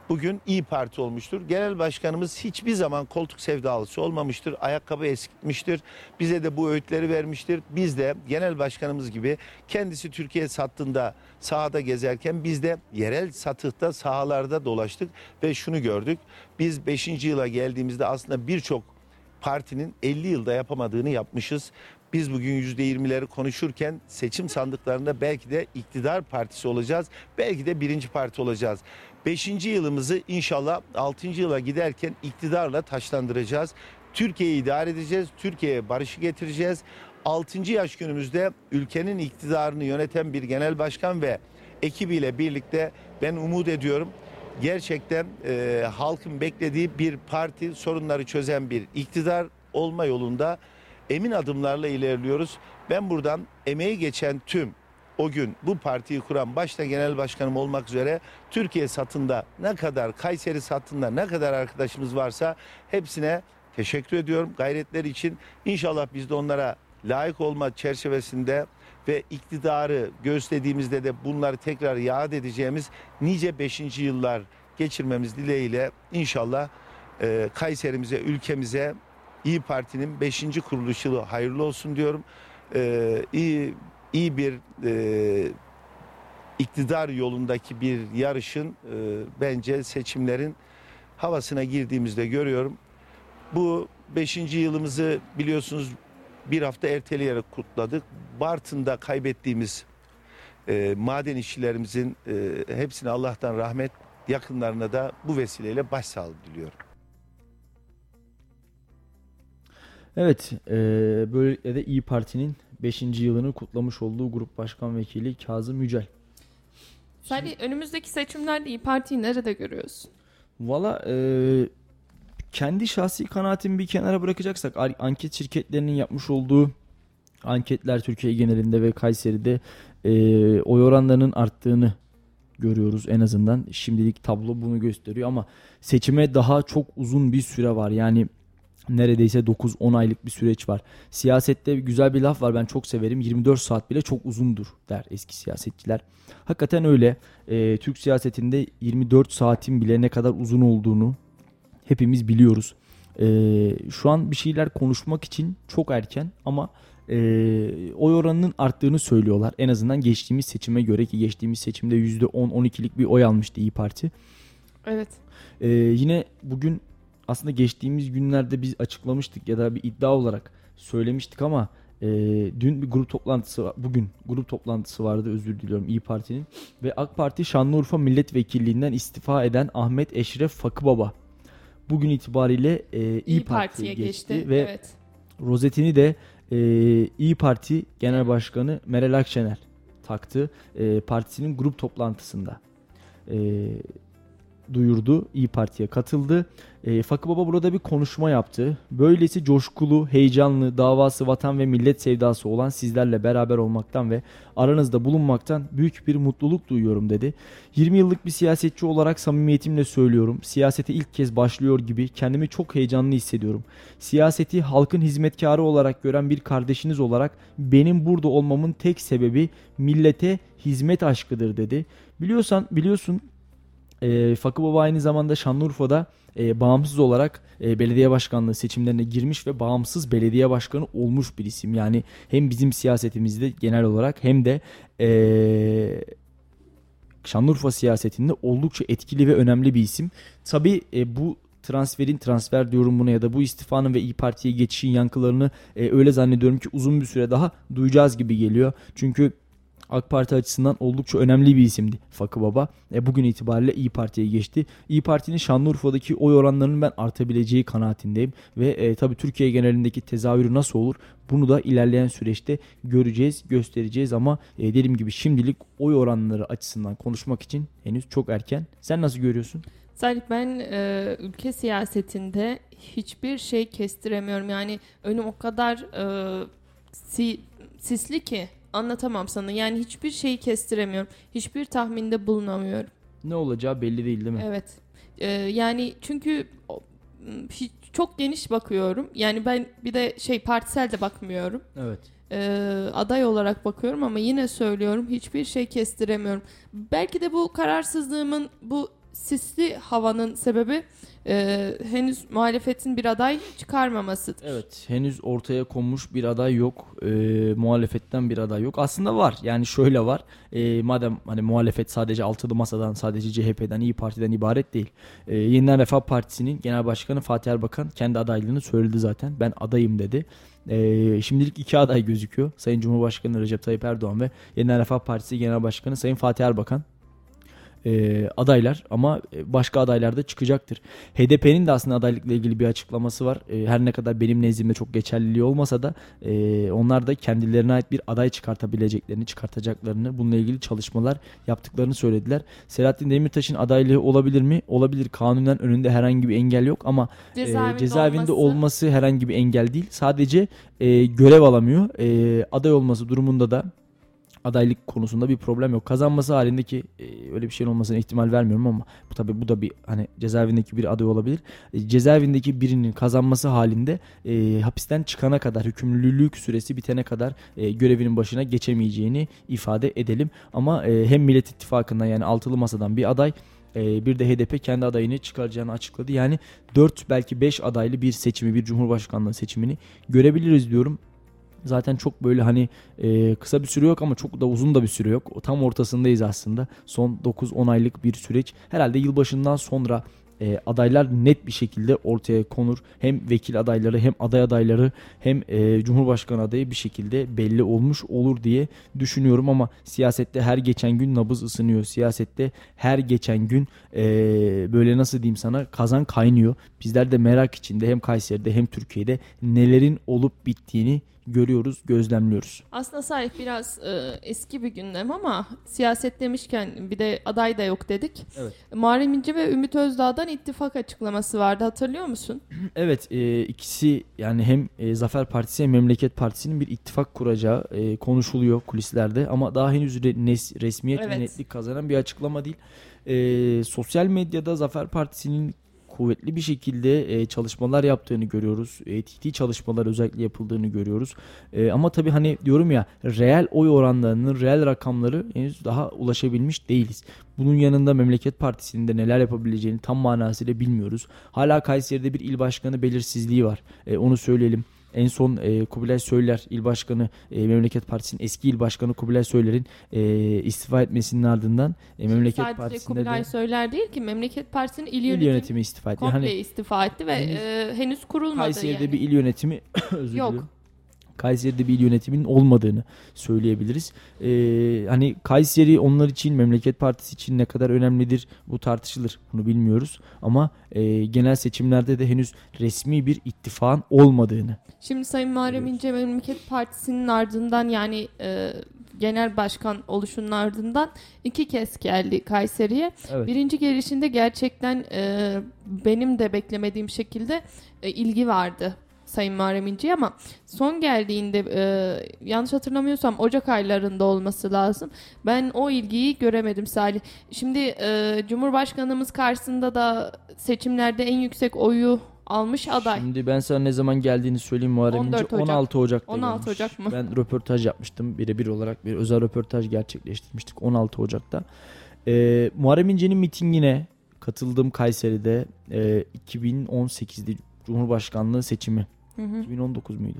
bugün İyi Parti olmuştur. Genel başkanımız hiçbir zaman koltuk sevdalısı olmamıştır. Ayakkabı eskitmiştir. Bize de bu öğütleri vermiştir. Biz de genel başkanımız gibi kendisi Türkiye sattığında sahada gezerken biz de yerel satıhta sahalarda dolaştık ve şunu gördük. Biz 5. yıla geldiğimizde aslında birçok partinin 50 yılda yapamadığını yapmışız. Biz bugün %20'leri konuşurken seçim sandıklarında belki de iktidar partisi olacağız. Belki de birinci parti olacağız. Beşinci yılımızı inşallah altıncı yıla giderken iktidarla taşlandıracağız. Türkiye'yi idare edeceğiz. Türkiye'ye barışı getireceğiz. Altıncı yaş günümüzde ülkenin iktidarını yöneten bir genel başkan ve ekibiyle birlikte ben umut ediyorum. Gerçekten e, halkın beklediği bir parti sorunları çözen bir iktidar olma yolunda emin adımlarla ilerliyoruz. Ben buradan emeği geçen tüm o gün bu partiyi kuran başta genel başkanım olmak üzere Türkiye satında ne kadar Kayseri satında ne kadar arkadaşımız varsa hepsine teşekkür ediyorum gayretleri için. İnşallah biz de onlara layık olma çerçevesinde ve iktidarı gösterdiğimizde de bunları tekrar yad edeceğimiz nice 5. yıllar geçirmemiz dileğiyle inşallah e, Kayserimize, ülkemize İyi Parti'nin 5. kuruluş yılı hayırlı olsun diyorum. E, iyi iyi bir e, iktidar yolundaki bir yarışın e, bence seçimlerin havasına girdiğimizde görüyorum. Bu beşinci yılımızı biliyorsunuz bir hafta erteleyerek kutladık. Bartın'da kaybettiğimiz e, maden işçilerimizin e, hepsine Allah'tan rahmet, yakınlarına da bu vesileyle başsağlığı diliyorum. Evet, e, böylelikle de İyi Parti'nin 5. yılını kutlamış olduğu Grup Başkan Vekili Kazım Yücel. Salih önümüzdeki seçimlerde İyi Parti'yi nerede görüyorsun? Valla e, kendi şahsi kanaatimi bir kenara bırakacaksak anket şirketlerinin yapmış olduğu anketler Türkiye genelinde ve Kayseri'de e, oy oranlarının arttığını görüyoruz en azından. Şimdilik tablo bunu gösteriyor ama seçime daha çok uzun bir süre var. Yani neredeyse 9-10 aylık bir süreç var. Siyasette güzel bir laf var ben çok severim. 24 saat bile çok uzundur der eski siyasetçiler. Hakikaten öyle. Ee, Türk siyasetinde 24 saatin bile ne kadar uzun olduğunu hepimiz biliyoruz. Ee, şu an bir şeyler konuşmak için çok erken ama e, oy oranının arttığını söylüyorlar. En azından geçtiğimiz seçime göre ki geçtiğimiz seçimde %10-12'lik bir oy almıştı İyi Parti. Evet. Ee, yine bugün aslında geçtiğimiz günlerde biz açıklamıştık ya da bir iddia olarak söylemiştik ama e, dün bir grup toplantısı bugün grup toplantısı vardı özür diliyorum İyi Parti'nin ve AK Parti Şanlıurfa milletvekilliğinden istifa eden Ahmet Eşref Fakıbaba bugün itibariyle e, İyi, İyi Parti'ye, Parti'ye geçti, geçti ve evet. rozetini de e, İyi Parti Genel Başkanı Meral Akşener taktı e, partisinin grup toplantısında. E, duyurdu. İyi Parti'ye katıldı. E, Fakı Baba burada bir konuşma yaptı. Böylesi coşkulu, heyecanlı, davası vatan ve millet sevdası olan sizlerle beraber olmaktan ve aranızda bulunmaktan büyük bir mutluluk duyuyorum dedi. 20 yıllık bir siyasetçi olarak samimiyetimle söylüyorum. Siyasete ilk kez başlıyor gibi kendimi çok heyecanlı hissediyorum. Siyaseti halkın hizmetkarı olarak gören bir kardeşiniz olarak benim burada olmamın tek sebebi millete hizmet aşkıdır dedi. Biliyorsan biliyorsun e, Fakı Baba aynı zamanda Şanlıurfa'da e, bağımsız olarak e, belediye başkanlığı seçimlerine girmiş ve bağımsız belediye başkanı olmuş bir isim. Yani hem bizim siyasetimizde genel olarak hem de e, Şanlıurfa siyasetinde oldukça etkili ve önemli bir isim. Tabi e, bu transferin transfer diyorum buna ya da bu istifanın ve İyi Parti'ye geçişin yankılarını e, öyle zannediyorum ki uzun bir süre daha duyacağız gibi geliyor. Çünkü AK Parti açısından oldukça önemli bir isimdi Fakı Baba. E, bugün itibariyle İyi Parti'ye geçti. İyi Parti'nin Şanlıurfa'daki oy oranlarının ben artabileceği kanaatindeyim. Ve e, tabii Türkiye genelindeki tezahürü nasıl olur bunu da ilerleyen süreçte göreceğiz, göstereceğiz ama e, dediğim gibi şimdilik oy oranları açısından konuşmak için henüz çok erken. Sen nasıl görüyorsun? Salih ben e, ülke siyasetinde hiçbir şey kestiremiyorum. Yani önüm o kadar e, si, sisli ki anlatamam sana. Yani hiçbir şeyi kestiremiyorum. Hiçbir tahminde bulunamıyorum. Ne olacağı belli değil değil mi? Evet. Ee, yani çünkü çok geniş bakıyorum. Yani ben bir de şey partisel de bakmıyorum. Evet. Ee, aday olarak bakıyorum ama yine söylüyorum hiçbir şey kestiremiyorum. Belki de bu kararsızlığımın bu sisli havanın sebebi e, henüz muhalefetin bir aday çıkarmamasıdır. Evet henüz ortaya konmuş bir aday yok. E, muhalefetten bir aday yok. Aslında var yani şöyle var. E, madem hani muhalefet sadece altılı masadan sadece CHP'den İyi Parti'den ibaret değil. E, Yeniden Refah Partisi'nin genel başkanı Fatih Erbakan kendi adaylığını söyledi zaten. Ben adayım dedi. E, şimdilik iki aday gözüküyor. Sayın Cumhurbaşkanı Recep Tayyip Erdoğan ve Yeniden Refah Partisi Genel Başkanı Sayın Fatih Erbakan e, adaylar ama e, başka adaylar da çıkacaktır. HDP'nin de aslında adaylıkla ilgili bir açıklaması var. E, her ne kadar benim nezdimde çok geçerliliği olmasa da e, onlar da kendilerine ait bir aday çıkartabileceklerini, çıkartacaklarını, bununla ilgili çalışmalar yaptıklarını söylediler. Selahattin Demirtaş'ın adaylığı olabilir mi? Olabilir. Kanunen önünde herhangi bir engel yok ama cezaevinde, e, cezaevinde olması... olması herhangi bir engel değil. Sadece e, görev alamıyor. E, aday olması durumunda da adaylık konusunda bir problem yok. Kazanması halindeki e, öyle bir şeyin olmasına ihtimal vermiyorum ama bu tabi bu da bir hani cezaevindeki bir aday olabilir. E, cezaevindeki birinin kazanması halinde e, hapisten çıkana kadar hükümlülük süresi bitene kadar e, görevinin başına geçemeyeceğini ifade edelim. Ama e, hem Millet İttifakı'ndan yani altılı masadan bir aday e, bir de HDP kendi adayını çıkaracağını açıkladı. Yani 4 belki 5 adaylı bir seçimi, bir cumhurbaşkanlığı seçimini görebiliriz diyorum. Zaten çok böyle hani e, kısa bir süre yok ama çok da uzun da bir süre yok. Tam ortasındayız aslında. Son 9-10 aylık bir süreç. Herhalde yılbaşından sonra e, adaylar net bir şekilde ortaya konur. Hem vekil adayları hem aday adayları hem e, cumhurbaşkanı adayı bir şekilde belli olmuş olur diye düşünüyorum ama siyasette her geçen gün nabız ısınıyor. Siyasette her geçen gün e, böyle nasıl diyeyim sana kazan kaynıyor. Bizler de merak içinde hem Kayseri'de hem Türkiye'de nelerin olup bittiğini görüyoruz, gözlemliyoruz. Aslında sahip biraz e, eski bir gündem ama siyaset demişken bir de aday da yok dedik. Evet. Muharrem İnce ve Ümit Özdağ'dan ittifak açıklaması vardı hatırlıyor musun? Evet e, ikisi yani hem e, Zafer Partisi hem Memleket Partisi'nin bir ittifak kuracağı e, konuşuluyor kulislerde ama daha henüz re, nes, resmiyet evet. ve netlik kazanan bir açıklama değil. E, sosyal medyada Zafer Partisi'nin kuvvetli bir şekilde e, çalışmalar yaptığını görüyoruz. E, TT çalışmalar özellikle yapıldığını görüyoruz. E, ama tabii hani diyorum ya reel oy oranlarının reel rakamları henüz daha ulaşabilmiş değiliz. Bunun yanında Memleket Partisi'nin de neler yapabileceğini tam manasıyla bilmiyoruz. Hala Kayseri'de bir il başkanı belirsizliği var. E, onu söyleyelim. En son e, Kubilay Söyler il başkanı e, Memleket Partisi'nin eski il başkanı Kubilay Söyler'in e, istifa etmesinin ardından e, Memleket Sadece Partisi'nde Kubilay de, Söyler değil ki Memleket Partisi'nin il, il yönetimi istifa etti. Komple hani, istifa etti ve henüz, e, henüz kurulmadı Kayseri'de yani. bir il yönetimi özür Yok. Kayseri'de bir il yönetiminin olmadığını söyleyebiliriz. Ee, hani Kayseri onlar için memleket partisi için ne kadar önemlidir bu tartışılır. Bunu bilmiyoruz ama e, genel seçimlerde de henüz resmi bir ittifakın olmadığını. Şimdi Sayın Muharrem İnce Memleket Partisi'nin ardından yani e, genel başkan oluşunun ardından iki kez geldi Kayseri'ye. Evet. Birinci gelişinde gerçekten e, benim de beklemediğim şekilde e, ilgi vardı Sayın Muharrem İnce ama son geldiğinde e, yanlış hatırlamıyorsam Ocak aylarında olması lazım. Ben o ilgiyi göremedim Salih. Şimdi e, Cumhurbaşkanımız karşısında da seçimlerde en yüksek oyu almış aday. Şimdi ben sana ne zaman geldiğini söyleyeyim Muharrem İnce. 14 Ocak. 16 Ocak'ta 16 gelmiş. Ocak mı? Ben röportaj yapmıştım. Birebir olarak bir özel röportaj gerçekleştirmiştik 16 Ocak'ta. Ee, Muharrem İnce'nin mitingine katıldım Kayseri'de e, 2018'de Cumhurbaşkanlığı seçimi. Hı hı. 2019 muydu?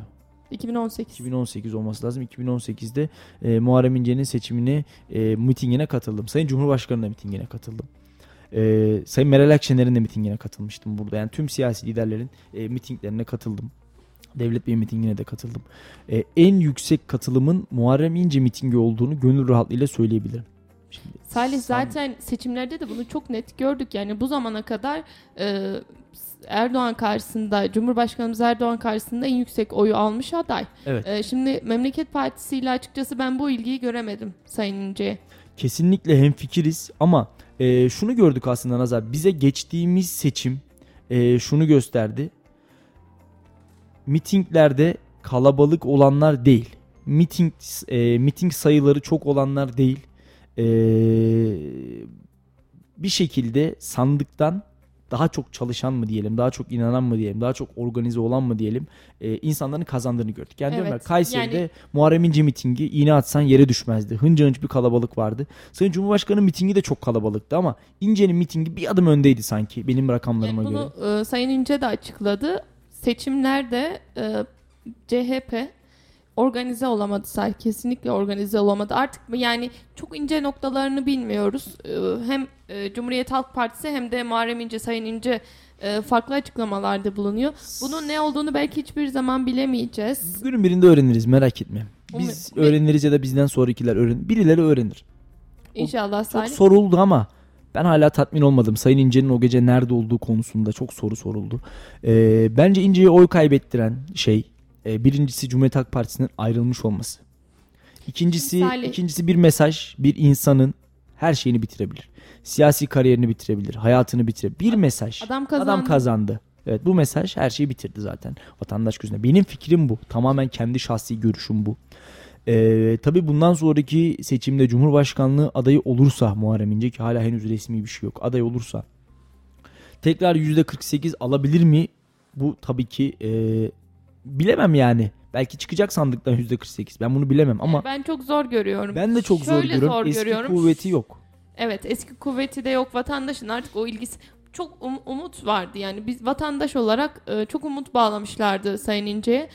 2018. 2018 olması lazım. 2018'de e, Muharrem İnce'nin seçimini e, mitingine katıldım. Sayın Cumhurbaşkanı'nın da mitingine katıldım. E, Sayın Meral Akşener'in de mitingine katılmıştım burada. Yani tüm siyasi liderlerin e, mitinglerine katıldım. Devlet Bey mitingine de katıldım. E, en yüksek katılımın Muharrem İnce mitingi olduğunu gönül rahatlığıyla söyleyebilirim. Şimdi, Salih zaten seçimlerde de bunu çok net gördük. Yani bu zamana kadar e, Erdoğan karşısında, Cumhurbaşkanımız Erdoğan karşısında en yüksek oyu almış aday. Evet. E, şimdi Memleket Partisi ile açıkçası ben bu ilgiyi göremedim Sayın İnce'ye. Kesinlikle hemfikiriz ama e, şunu gördük aslında Nazar. Bize geçtiğimiz seçim e, şunu gösterdi. Mitinglerde kalabalık olanlar değil. Miting e, miting sayıları çok olanlar değil. E, bir şekilde sandıktan daha çok çalışan mı diyelim, daha çok inanan mı diyelim, daha çok organize olan mı diyelim e, insanların kazandığını gördük. Yani evet, diyorum ya Kayseri'de yani... Muharrem İnce mitingi iğne atsan yere düşmezdi. Hınca hınç bir kalabalık vardı. Sayın Cumhurbaşkanı mitingi de çok kalabalıktı ama İnce'nin mitingi bir adım öndeydi sanki benim rakamlarıma yani bunu, göre. E, Sayın İnce de açıkladı. Seçimlerde e, CHP organize olamadı say kesinlikle organize olamadı. Artık yani çok ince noktalarını bilmiyoruz. Ee, hem e, Cumhuriyet Halk Partisi hem de Muharrem İnce Sayın İnce e, farklı açıklamalarda bulunuyor. Bunun ne olduğunu belki hiçbir zaman bilemeyeceğiz. Günün birinde öğreniriz merak etme. Biz um, öğreniriz ya da bizden sonrakiler öğren birileri öğrenir. İnşallah Salih. Çok soruldu ama ben hala tatmin olmadım. Sayın İnce'nin o gece nerede olduğu konusunda çok soru soruldu. Ee, bence İnce'ye oy kaybettiren şey e, birincisi Cumhuriyet Halk Partisi'nin ayrılmış olması. İkincisi, Misali. ikincisi bir mesaj bir insanın her şeyini bitirebilir. Siyasi kariyerini bitirebilir, hayatını bitirebilir. Bir mesaj. Adam kazandı. Adam kazandı. Evet bu mesaj her şeyi bitirdi zaten vatandaş gözünde. Benim fikrim bu. Tamamen kendi şahsi görüşüm bu. Ee, tabii bundan sonraki seçimde Cumhurbaşkanlığı adayı olursa Muharrem İnce ki hala henüz resmi bir şey yok. Aday olursa tekrar %48 alabilir mi? Bu tabii ki e, bilemem yani. Belki çıkacak sandıktan %48. Ben bunu bilemem ama. Ben çok zor görüyorum. Ben de çok Şöyle zor görüyorum. Zor eski görüyorum. kuvveti yok. Evet eski kuvveti de yok. Vatandaşın artık o ilgisi çok um, umut vardı. Yani biz vatandaş olarak e, çok umut bağlamışlardı Sayın İnce'ye.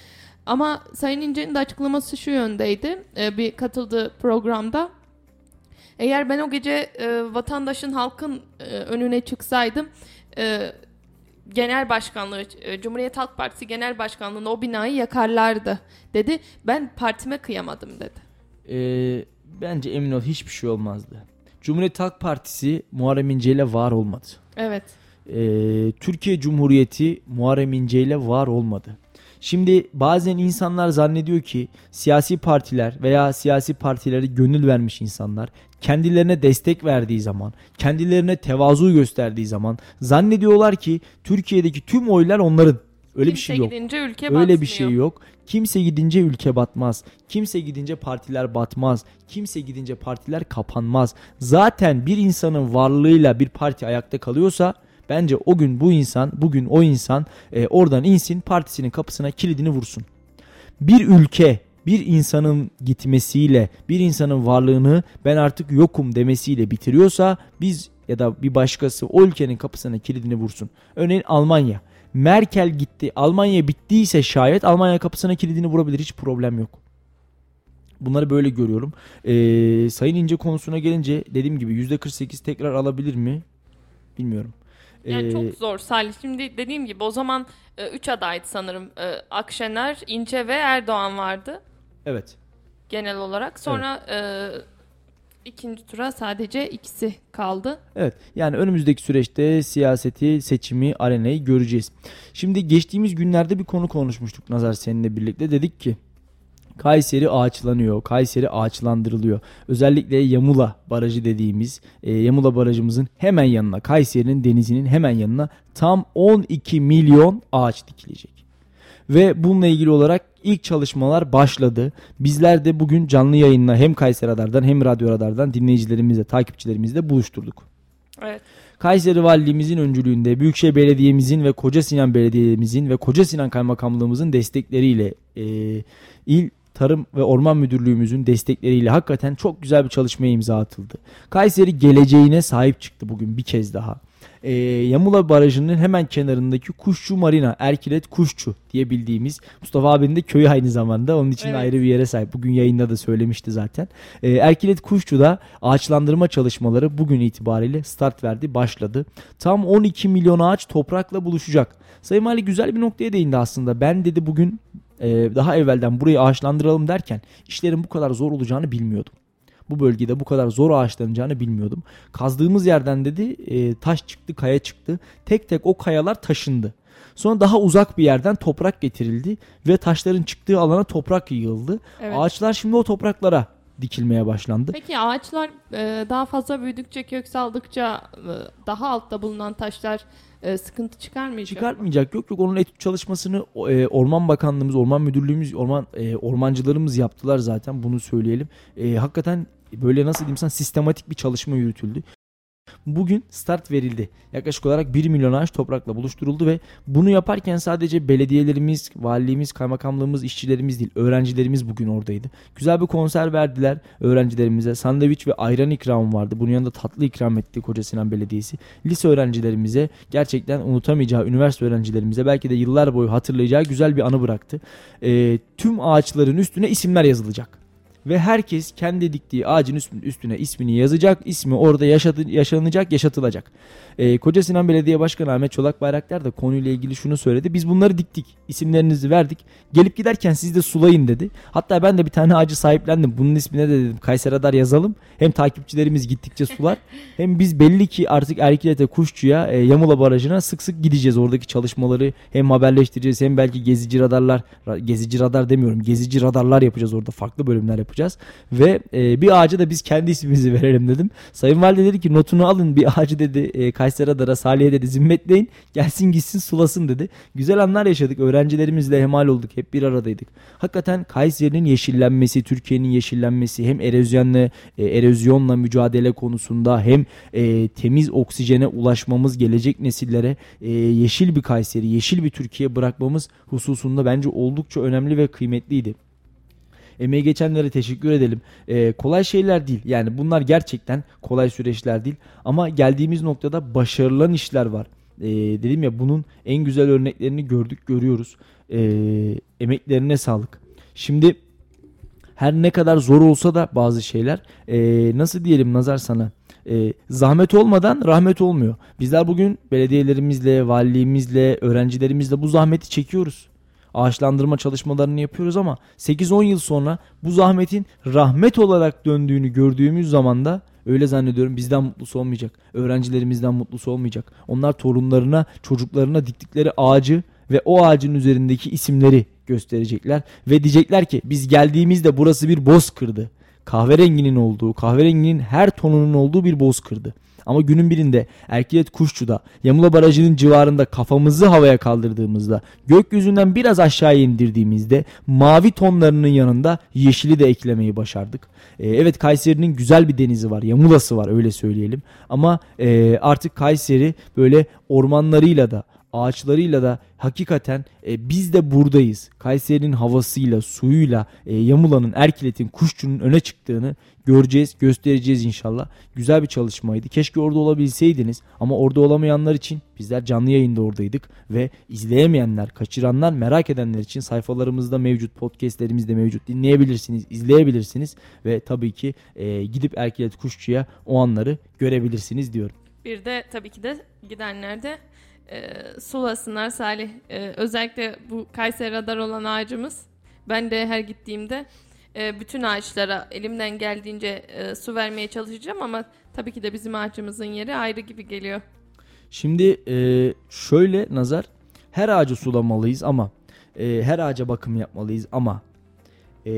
Ama Sayın İnce'nin de açıklaması şu yöndeydi. E, bir katıldığı programda. Eğer ben o gece e, vatandaşın halkın e, önüne çıksaydım e, genel başkanlığı e, Cumhuriyet Halk Partisi genel başkanlığında o binayı yakarlardı dedi. Ben partime kıyamadım dedi. Ee, bence emin ol hiçbir şey olmazdı. Cumhuriyet Halk Partisi Muharrem İnce ile var olmadı. Evet. Ee, Türkiye Cumhuriyeti Muharrem İnce ile var olmadı. Şimdi bazen insanlar zannediyor ki siyasi partiler veya siyasi partilere gönül vermiş insanlar kendilerine destek verdiği zaman, kendilerine tevazu gösterdiği zaman zannediyorlar ki Türkiye'deki tüm oylar onların. Öyle Kimse bir şey yok. gidince ülke Öyle batmıyor. bir şey yok. Kimse gidince ülke batmaz. Kimse gidince partiler batmaz. Kimse gidince partiler kapanmaz. Zaten bir insanın varlığıyla bir parti ayakta kalıyorsa Bence o gün bu insan, bugün o insan e, oradan insin, partisinin kapısına kilidini vursun. Bir ülke bir insanın gitmesiyle, bir insanın varlığını ben artık yokum demesiyle bitiriyorsa biz ya da bir başkası o ülkenin kapısına kilidini vursun. Örneğin Almanya. Merkel gitti. Almanya bittiyse şayet Almanya kapısına kilidini vurabilir. Hiç problem yok. Bunları böyle görüyorum. Ee, Sayın İnce konusuna gelince dediğim gibi %48 tekrar alabilir mi? Bilmiyorum. Yani ee, çok zor Salih. Şimdi dediğim gibi o zaman 3 e, adaydı sanırım. E, Akşener, İnce ve Erdoğan vardı. Evet. Genel olarak. Sonra evet. e, ikinci tura sadece ikisi kaldı. Evet yani önümüzdeki süreçte siyaseti, seçimi, arenayı göreceğiz. Şimdi geçtiğimiz günlerde bir konu konuşmuştuk Nazar seninle birlikte. Dedik ki Kayseri ağaçlanıyor. Kayseri ağaçlandırılıyor. Özellikle Yamula Barajı dediğimiz e, Yamula Barajımızın hemen yanına Kayseri'nin denizinin hemen yanına tam 12 milyon ağaç dikilecek. Ve bununla ilgili olarak ilk çalışmalar başladı. Bizler de bugün canlı yayınla hem Kayseri Radar'dan hem Radyo Radar'dan dinleyicilerimizle, takipçilerimizle buluşturduk. Evet. Kayseri Valiliğimizin öncülüğünde Büyükşehir Belediye'mizin ve Koca Sinan Belediye'mizin ve Koca Sinan Kaymakamlığımızın destekleriyle e, il Tarım ve Orman Müdürlüğümüzün destekleriyle hakikaten çok güzel bir çalışmaya imza atıldı. Kayseri geleceğine sahip çıktı bugün bir kez daha e, Yamula Barajı'nın hemen kenarındaki Kuşçu Marina, Erkilet Kuşçu diye bildiğimiz Mustafa abinin de köyü aynı zamanda. Onun için evet. ayrı bir yere sahip. Bugün yayında da söylemişti zaten. E, Erkilet Kuşçu'da ağaçlandırma çalışmaları bugün itibariyle start verdi, başladı. Tam 12 milyon ağaç toprakla buluşacak. Sayın Mali güzel bir noktaya değindi aslında. Ben dedi bugün e, daha evvelden burayı ağaçlandıralım derken işlerin bu kadar zor olacağını bilmiyordum bu bölgede bu kadar zor ağaçlanacağını bilmiyordum. Kazdığımız yerden dedi e, taş çıktı, kaya çıktı. Tek tek o kayalar taşındı. Sonra daha uzak bir yerden toprak getirildi ve taşların çıktığı alana toprak yığıldı. Evet. Ağaçlar şimdi o topraklara dikilmeye başlandı. Peki ağaçlar e, daha fazla büyüdükçe, kök saldıkça e, daha altta bulunan taşlar e, sıkıntı çıkarmayacak Çıkartmayacak. Yok yok onun etüt çalışmasını e, Orman Bakanlığımız, Orman Müdürlüğümüz, orman e, ormancılarımız yaptılar zaten bunu söyleyelim. E, hakikaten böyle nasıl diyeyim sana sistematik bir çalışma yürütüldü. Bugün start verildi. Yaklaşık olarak 1 milyon ağaç toprakla buluşturuldu ve bunu yaparken sadece belediyelerimiz, valiliğimiz, kaymakamlığımız, işçilerimiz değil, öğrencilerimiz bugün oradaydı. Güzel bir konser verdiler öğrencilerimize. Sandviç ve ayran ikramı vardı. Bunun yanında tatlı ikram etti Koca Sinan Belediyesi. Lise öğrencilerimize gerçekten unutamayacağı, üniversite öğrencilerimize belki de yıllar boyu hatırlayacağı güzel bir anı bıraktı. E, tüm ağaçların üstüne isimler yazılacak ve herkes kendi diktiği ağacın üstüne ismini yazacak. ismi orada yaşadı, yaşanacak, yaşatılacak. Ee, Koca Sinan Belediye Başkanı Ahmet Çolak Bayraktar da konuyla ilgili şunu söyledi. Biz bunları diktik. isimlerinizi verdik. Gelip giderken siz de sulayın dedi. Hatta ben de bir tane ağacı sahiplendim. Bunun ismine de dedim Kayseri Radar yazalım. Hem takipçilerimiz gittikçe sular. hem biz belli ki artık Erkilet'e Kuşçu'ya e, Yamula Barajı'na sık sık gideceğiz. Oradaki çalışmaları hem haberleştireceğiz hem belki gezici radarlar gezici radar demiyorum. Gezici radarlar yapacağız orada. Farklı bölümler yapacağız. Ve e, bir ağaca da biz kendi ismimizi verelim dedim. Sayın Valide dedi ki notunu alın bir ağacı dedi e, Kayseri Salih'e dedi zimmetleyin. Gelsin gitsin sulasın dedi. Güzel anlar yaşadık. Öğrencilerimizle hemal olduk. Hep bir aradaydık. Hakikaten Kayseri'nin yeşillenmesi, Türkiye'nin yeşillenmesi hem erozyonla, e, erozyonla mücadele konusunda hem e, temiz oksijene ulaşmamız gelecek nesillere e, yeşil bir Kayseri, yeşil bir Türkiye bırakmamız hususunda bence oldukça önemli ve kıymetliydi. Emeği geçenlere teşekkür edelim. Ee, kolay şeyler değil. Yani bunlar gerçekten kolay süreçler değil. Ama geldiğimiz noktada başarılan işler var. Ee, dedim ya bunun en güzel örneklerini gördük, görüyoruz. Ee, emeklerine sağlık. Şimdi her ne kadar zor olsa da bazı şeyler e, nasıl diyelim nazar sana e, zahmet olmadan rahmet olmuyor. Bizler bugün belediyelerimizle, valiliğimizle, öğrencilerimizle bu zahmeti çekiyoruz ağaçlandırma çalışmalarını yapıyoruz ama 8-10 yıl sonra bu zahmetin rahmet olarak döndüğünü gördüğümüz zaman da öyle zannediyorum bizden mutlusu olmayacak. Öğrencilerimizden mutlusu olmayacak. Onlar torunlarına, çocuklarına diktikleri ağacı ve o ağacın üzerindeki isimleri gösterecekler ve diyecekler ki biz geldiğimizde burası bir bozkırdı. Kahverenginin olduğu, kahverenginin her tonunun olduğu bir bozkırdı. Ama günün birinde Erkilet Kuşçu'da Yamula Barajı'nın civarında kafamızı havaya kaldırdığımızda gökyüzünden biraz aşağıya indirdiğimizde mavi tonlarının yanında yeşili de eklemeyi başardık. Ee, evet Kayseri'nin güzel bir denizi var Yamulası var öyle söyleyelim ama e, artık Kayseri böyle ormanlarıyla da ağaçlarıyla da hakikaten e, biz de buradayız. Kayseri'nin havasıyla, suyuyla, e, Yamula'nın, Erkilet'in, Kuşçu'nun öne çıktığını göreceğiz, göstereceğiz inşallah. Güzel bir çalışmaydı. Keşke orada olabilseydiniz ama orada olamayanlar için bizler canlı yayında oradaydık ve izleyemeyenler, kaçıranlar, merak edenler için sayfalarımızda mevcut, podcastlerimizde mevcut. Dinleyebilirsiniz, izleyebilirsiniz ve tabii ki e, gidip Erkilet Kuşçu'ya o anları görebilirsiniz diyorum. Bir de tabii ki de gidenler de e, sulasınlar Salih. E, özellikle bu Kayseri radar olan ağacımız. Ben de her gittiğimde e, bütün ağaçlara elimden geldiğince e, su vermeye çalışacağım ama tabii ki de bizim ağacımızın yeri ayrı gibi geliyor. Şimdi e, şöyle nazar her ağacı sulamalıyız ama e, her ağaca bakım yapmalıyız ama e,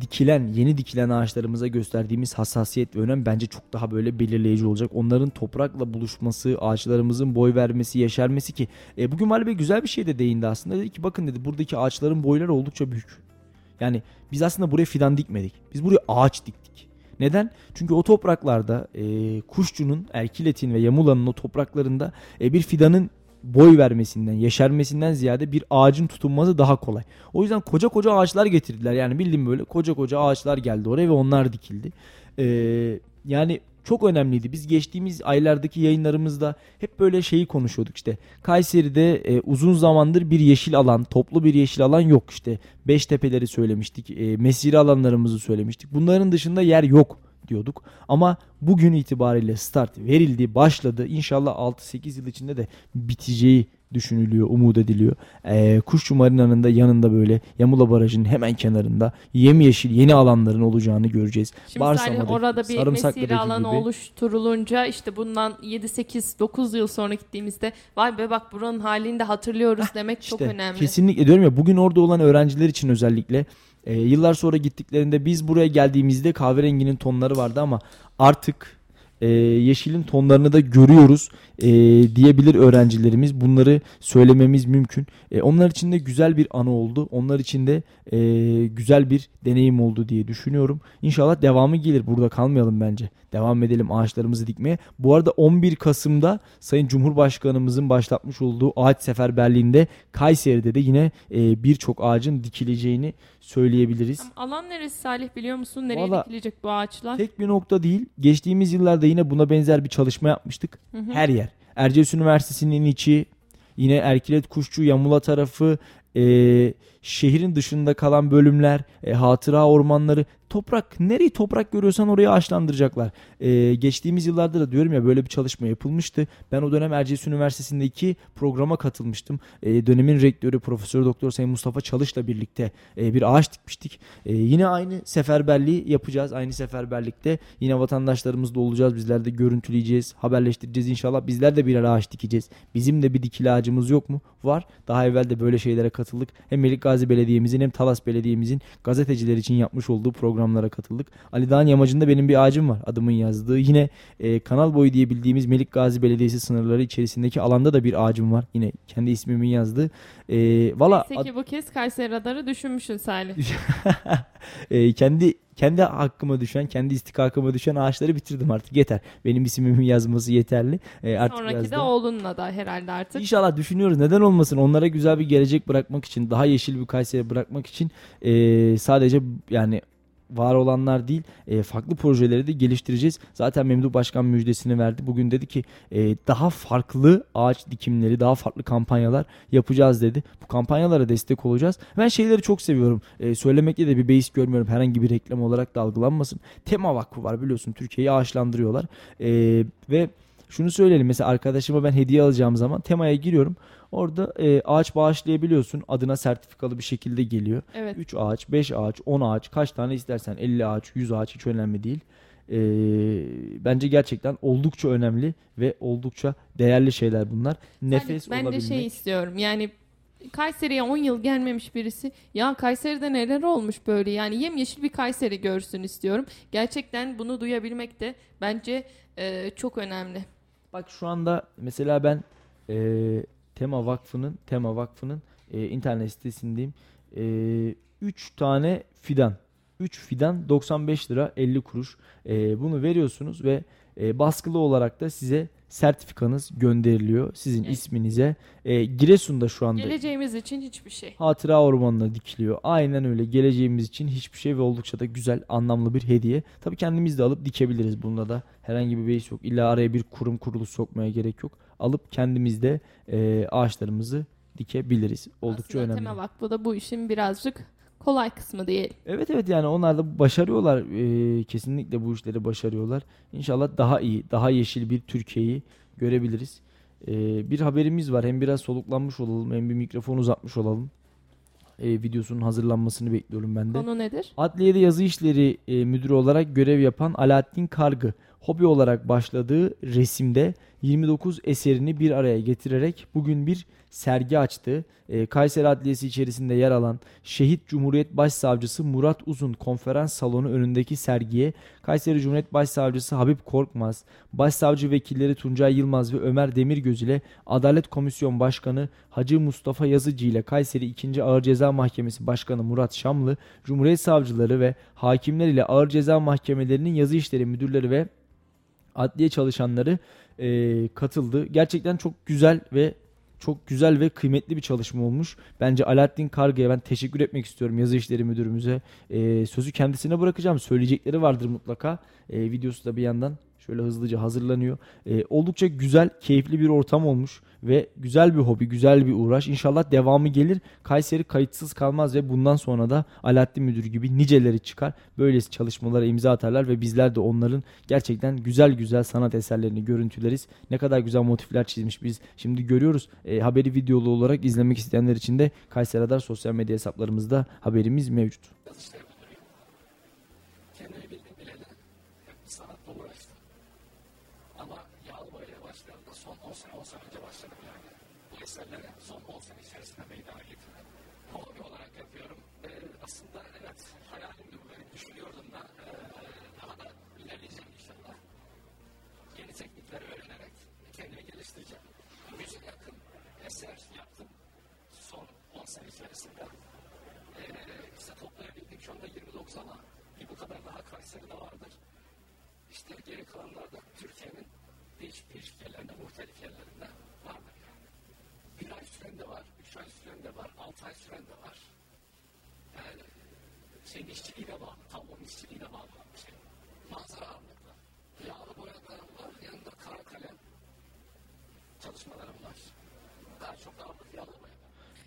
dikilen yeni dikilen ağaçlarımıza gösterdiğimiz hassasiyet ve önem bence çok daha böyle belirleyici olacak. Onların toprakla buluşması, ağaçlarımızın boy vermesi, yeşermesi ki e, bugün Mali Bey güzel bir şey de değindi aslında. Dedi ki bakın dedi buradaki ağaçların boyları oldukça büyük. Yani biz aslında buraya fidan dikmedik. Biz buraya ağaç diktik. Neden? Çünkü o topraklarda e, kuşçunun, erkiletin ve yamulanın o topraklarında e, bir fidanın boy vermesinden, yeşermesinden ziyade bir ağacın tutunması daha kolay. O yüzden koca koca ağaçlar getirdiler. Yani bildiğim böyle koca koca ağaçlar geldi oraya ve onlar dikildi. Ee, yani çok önemliydi. Biz geçtiğimiz aylardaki yayınlarımızda hep böyle şeyi konuşuyorduk işte. Kayseri'de e, uzun zamandır bir yeşil alan, toplu bir yeşil alan yok işte. Beştepeleri söylemiştik, e, mesire alanlarımızı söylemiştik. Bunların dışında yer yok diyorduk. Ama bugün itibariyle start verildi, başladı. İnşallah 6-8 yıl içinde de biteceği düşünülüyor, umut ediliyor. Ee, Kuşçu Marina'nın da yanında böyle Yamula Barajı'nın hemen kenarında yemyeşil yeni alanların olacağını göreceğiz. Şimdi Barsama'daki, orada bir mesire alanı gibi. oluşturulunca işte bundan 7-8-9 yıl sonra gittiğimizde vay be bak buranın halini de hatırlıyoruz demek işte, çok önemli. Kesinlikle diyorum ya bugün orada olan öğrenciler için özellikle e, yıllar sonra gittiklerinde biz buraya geldiğimizde kahverenginin tonları vardı ama artık e, yeşilin tonlarını da görüyoruz e, diyebilir öğrencilerimiz. Bunları söylememiz mümkün. E, onlar için de güzel bir anı oldu. Onlar için de e, güzel bir deneyim oldu diye düşünüyorum. İnşallah devamı gelir. Burada kalmayalım bence. Devam edelim ağaçlarımızı dikmeye. Bu arada 11 Kasım'da Sayın Cumhurbaşkanımızın başlatmış olduğu ağaç seferberliğinde Kayseri'de de yine e, birçok ağacın dikileceğini söyleyebiliriz. Alan neresi Salih biliyor musun? Nereye Vallahi, dikilecek bu ağaçlar? Tek bir nokta değil. Geçtiğimiz yıllarda yine buna benzer bir çalışma yapmıştık. Hı hı. Her yer. Erciyes Üniversitesi'nin içi, yine Erkilet Kuşçu, Yamula tarafı, e, şehrin dışında kalan bölümler, e, hatıra ormanları, toprak nereyi toprak görüyorsan orayı ağaçlandıracaklar. E, geçtiğimiz yıllarda da diyorum ya böyle bir çalışma yapılmıştı. Ben o dönem Erciyes Üniversitesi'ndeki programa katılmıştım. E, dönemin rektörü Profesör Doktor Sayın Mustafa Çalış'la birlikte e, bir ağaç dikmiştik. E, yine aynı seferberliği yapacağız. Aynı seferberlikte yine vatandaşlarımızla olacağız. Bizler de görüntüleyeceğiz, haberleştireceğiz inşallah. Bizler de birer ağaç dikeceğiz. Bizim de bir dikili ağacımız yok mu? Var. Daha evvel de böyle şeylere katıldık. Hem Melik Gazi Belediye'mizin hem Talas Belediye'mizin gazeteciler için yapmış olduğu programlara katıldık. Ali Dağ'ın yamacında benim bir ağacım var adımın yazdığı. Yine e, kanal boyu diye bildiğimiz Melik Gazi Belediyesi sınırları içerisindeki alanda da bir ağacım var. Yine kendi ismimin yazdığı. E, valla Neyse ki bu kez Kayseri Radar'ı düşünmüşsün Salih. e, kendi kendi hakkıma düşen, kendi istikakıma düşen ağaçları bitirdim artık. Yeter. Benim ismimin yazması yeterli. E, artık Sonraki yazdım. de oğlunla da herhalde artık. İnşallah düşünüyoruz. Neden olmasın? Onlara güzel bir gelecek bırakmak için, daha yeşil bir Kayseri bırakmak için e, sadece yani var olanlar değil e, farklı projeleri de geliştireceğiz. Zaten Memduh Başkan müjdesini verdi. Bugün dedi ki e, daha farklı ağaç dikimleri, daha farklı kampanyalar yapacağız dedi. Bu kampanyalara destek olacağız. Ben şeyleri çok seviyorum. E, söylemekte de bir beis görmüyorum. Herhangi bir reklam olarak da algılanmasın. Tema Vakfı var biliyorsun. Türkiye'yi ağaçlandırıyorlar. E, ve şunu söyleyelim mesela arkadaşıma ben hediye alacağım zaman temaya giriyorum. Orada e, ağaç bağışlayabiliyorsun. Adına sertifikalı bir şekilde geliyor. Evet. 3 ağaç, 5 ağaç, 10 ağaç kaç tane istersen 50 ağaç, 100 ağaç hiç önemli değil. E, bence gerçekten oldukça önemli ve oldukça değerli şeyler bunlar. Nefes ben olabilmek. Ben de şey istiyorum yani Kayseri'ye 10 yıl gelmemiş birisi ya Kayseri'de neler olmuş böyle yani yemyeşil bir Kayseri görsün istiyorum. Gerçekten bunu duyabilmek de bence e, çok önemli. Bak şu anda mesela ben e, Tema Vakfı'nın Tema Vakfı'nın e, internet sitesindeyim. 3 e, tane fidan. 3 fidan 95 lira 50 kuruş. E, bunu veriyorsunuz ve e, baskılı olarak da size sertifikanız gönderiliyor sizin evet. isminize. E, Giresun'da şu anda. Geleceğimiz için hiçbir şey. Hatıra ormanına dikiliyor. Aynen öyle. Geleceğimiz için hiçbir şey ve oldukça da güzel, anlamlı bir hediye. Tabii kendimiz de alıp dikebiliriz. Bunda da herhangi bir beis yok. İlla araya bir kurum kuruluş sokmaya gerek yok. Alıp kendimiz de e, ağaçlarımızı dikebiliriz. Oldukça Aslında önemli. Tema Vakfı da bu işin birazcık kolay kısmı diyelim. Evet evet yani onlar da başarıyorlar. Ee, kesinlikle bu işleri başarıyorlar. İnşallah daha iyi, daha yeşil bir Türkiye'yi görebiliriz. Ee, bir haberimiz var. Hem biraz soluklanmış olalım hem bir mikrofon uzatmış olalım. Ee, videosunun hazırlanmasını bekliyorum ben de. Konu nedir? Adliyede yazı işleri e, müdürü olarak görev yapan Alaaddin Kargı hobi olarak başladığı resimde 29 eserini bir araya getirerek bugün bir sergi açtı. E, Kayseri Adliyesi içerisinde yer alan Şehit Cumhuriyet Başsavcısı Murat Uzun konferans salonu önündeki sergiye Kayseri Cumhuriyet Başsavcısı Habib Korkmaz, Başsavcı vekilleri Tuncay Yılmaz ve Ömer Demirgöz ile Adalet Komisyon Başkanı Hacı Mustafa Yazıcı ile Kayseri 2. Ağır Ceza Mahkemesi Başkanı Murat Şamlı, Cumhuriyet Savcıları ve hakimler ile Ağır Ceza Mahkemelerinin yazı işleri müdürleri ve adliye çalışanları e, katıldı. Gerçekten çok güzel ve çok güzel ve kıymetli bir çalışma olmuş. Bence Alaaddin Kargı'ya ben teşekkür etmek istiyorum yazı işleri müdürümüze. E, sözü kendisine bırakacağım. Söyleyecekleri vardır mutlaka. E, videosu da bir yandan şöyle hızlıca hazırlanıyor. E, oldukça güzel, keyifli bir ortam olmuş ve güzel bir hobi, güzel bir uğraş. İnşallah devamı gelir. Kayseri kayıtsız kalmaz ve bundan sonra da Alaaddin Müdür gibi niceleri çıkar. Böylesi çalışmalara imza atarlar ve bizler de onların gerçekten güzel güzel sanat eserlerini görüntüleriz. Ne kadar güzel motifler çizmiş biz şimdi görüyoruz. E, haberi videolu olarak izlemek isteyenler için de Kayseri Radar sosyal medya hesaplarımızda haberimiz mevcut. kendini bildim bileli hep sanatla uğraştım. Ama yağlı boyaya başladığımda son 10 sene 10 sene önce başladım yani. Bu eserleri son 10 sene içerisinde meydana getirdim. Hobi olarak yapıyorum. Ee, aslında evet hayalimdi bu benim düşünüyordum da ee, daha da ilerleyeceğim inşallah. Yeni teknikleri öğrenerek kendimi geliştireceğim. Yüze yakın eser yaptım son 10 sene içerisinde. Ee, işte toplayabildik şu anda 29 ama bir bu kadar daha Kayseri'de vardır. İşte geri kalanlar da Türkiye'nin değişik değişik yerlerinde, muhtelif yerlerinde vardır yani. Bir ay süren de var, üç ay süren ay süren de var. Yani şeyin işçiliğine bağlı, tablonun işçiliğine bağlı bir şey. Manzara ağırlıklı. Yağlı boyalarım var, yanında kara kalem çalışmalarım var. Daha çok ağırlık yağlı boya.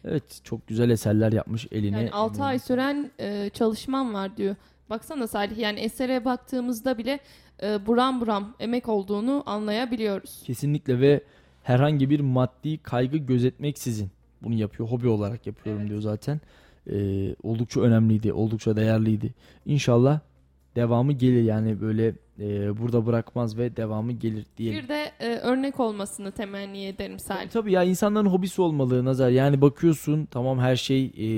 Evet çok güzel eserler yapmış eline. Yani 6 ay süren e, çalışmam var diyor. Baksana Salih yani esere baktığımızda bile e, buram buram emek olduğunu anlayabiliyoruz. Kesinlikle ve herhangi bir maddi kaygı gözetmeksizin bunu yapıyor. Hobi olarak yapıyorum Evet. diyor zaten. Ee, oldukça önemliydi, oldukça değerliydi. İnşallah devamı gelir yani böyle e, burada bırakmaz ve devamı gelir diyelim. Bir de e, örnek olmasını temenni ederim Tabii, Salih. tabii ya insanların hobisi olmalı Nazar. Yani bakıyorsun tamam her şey e,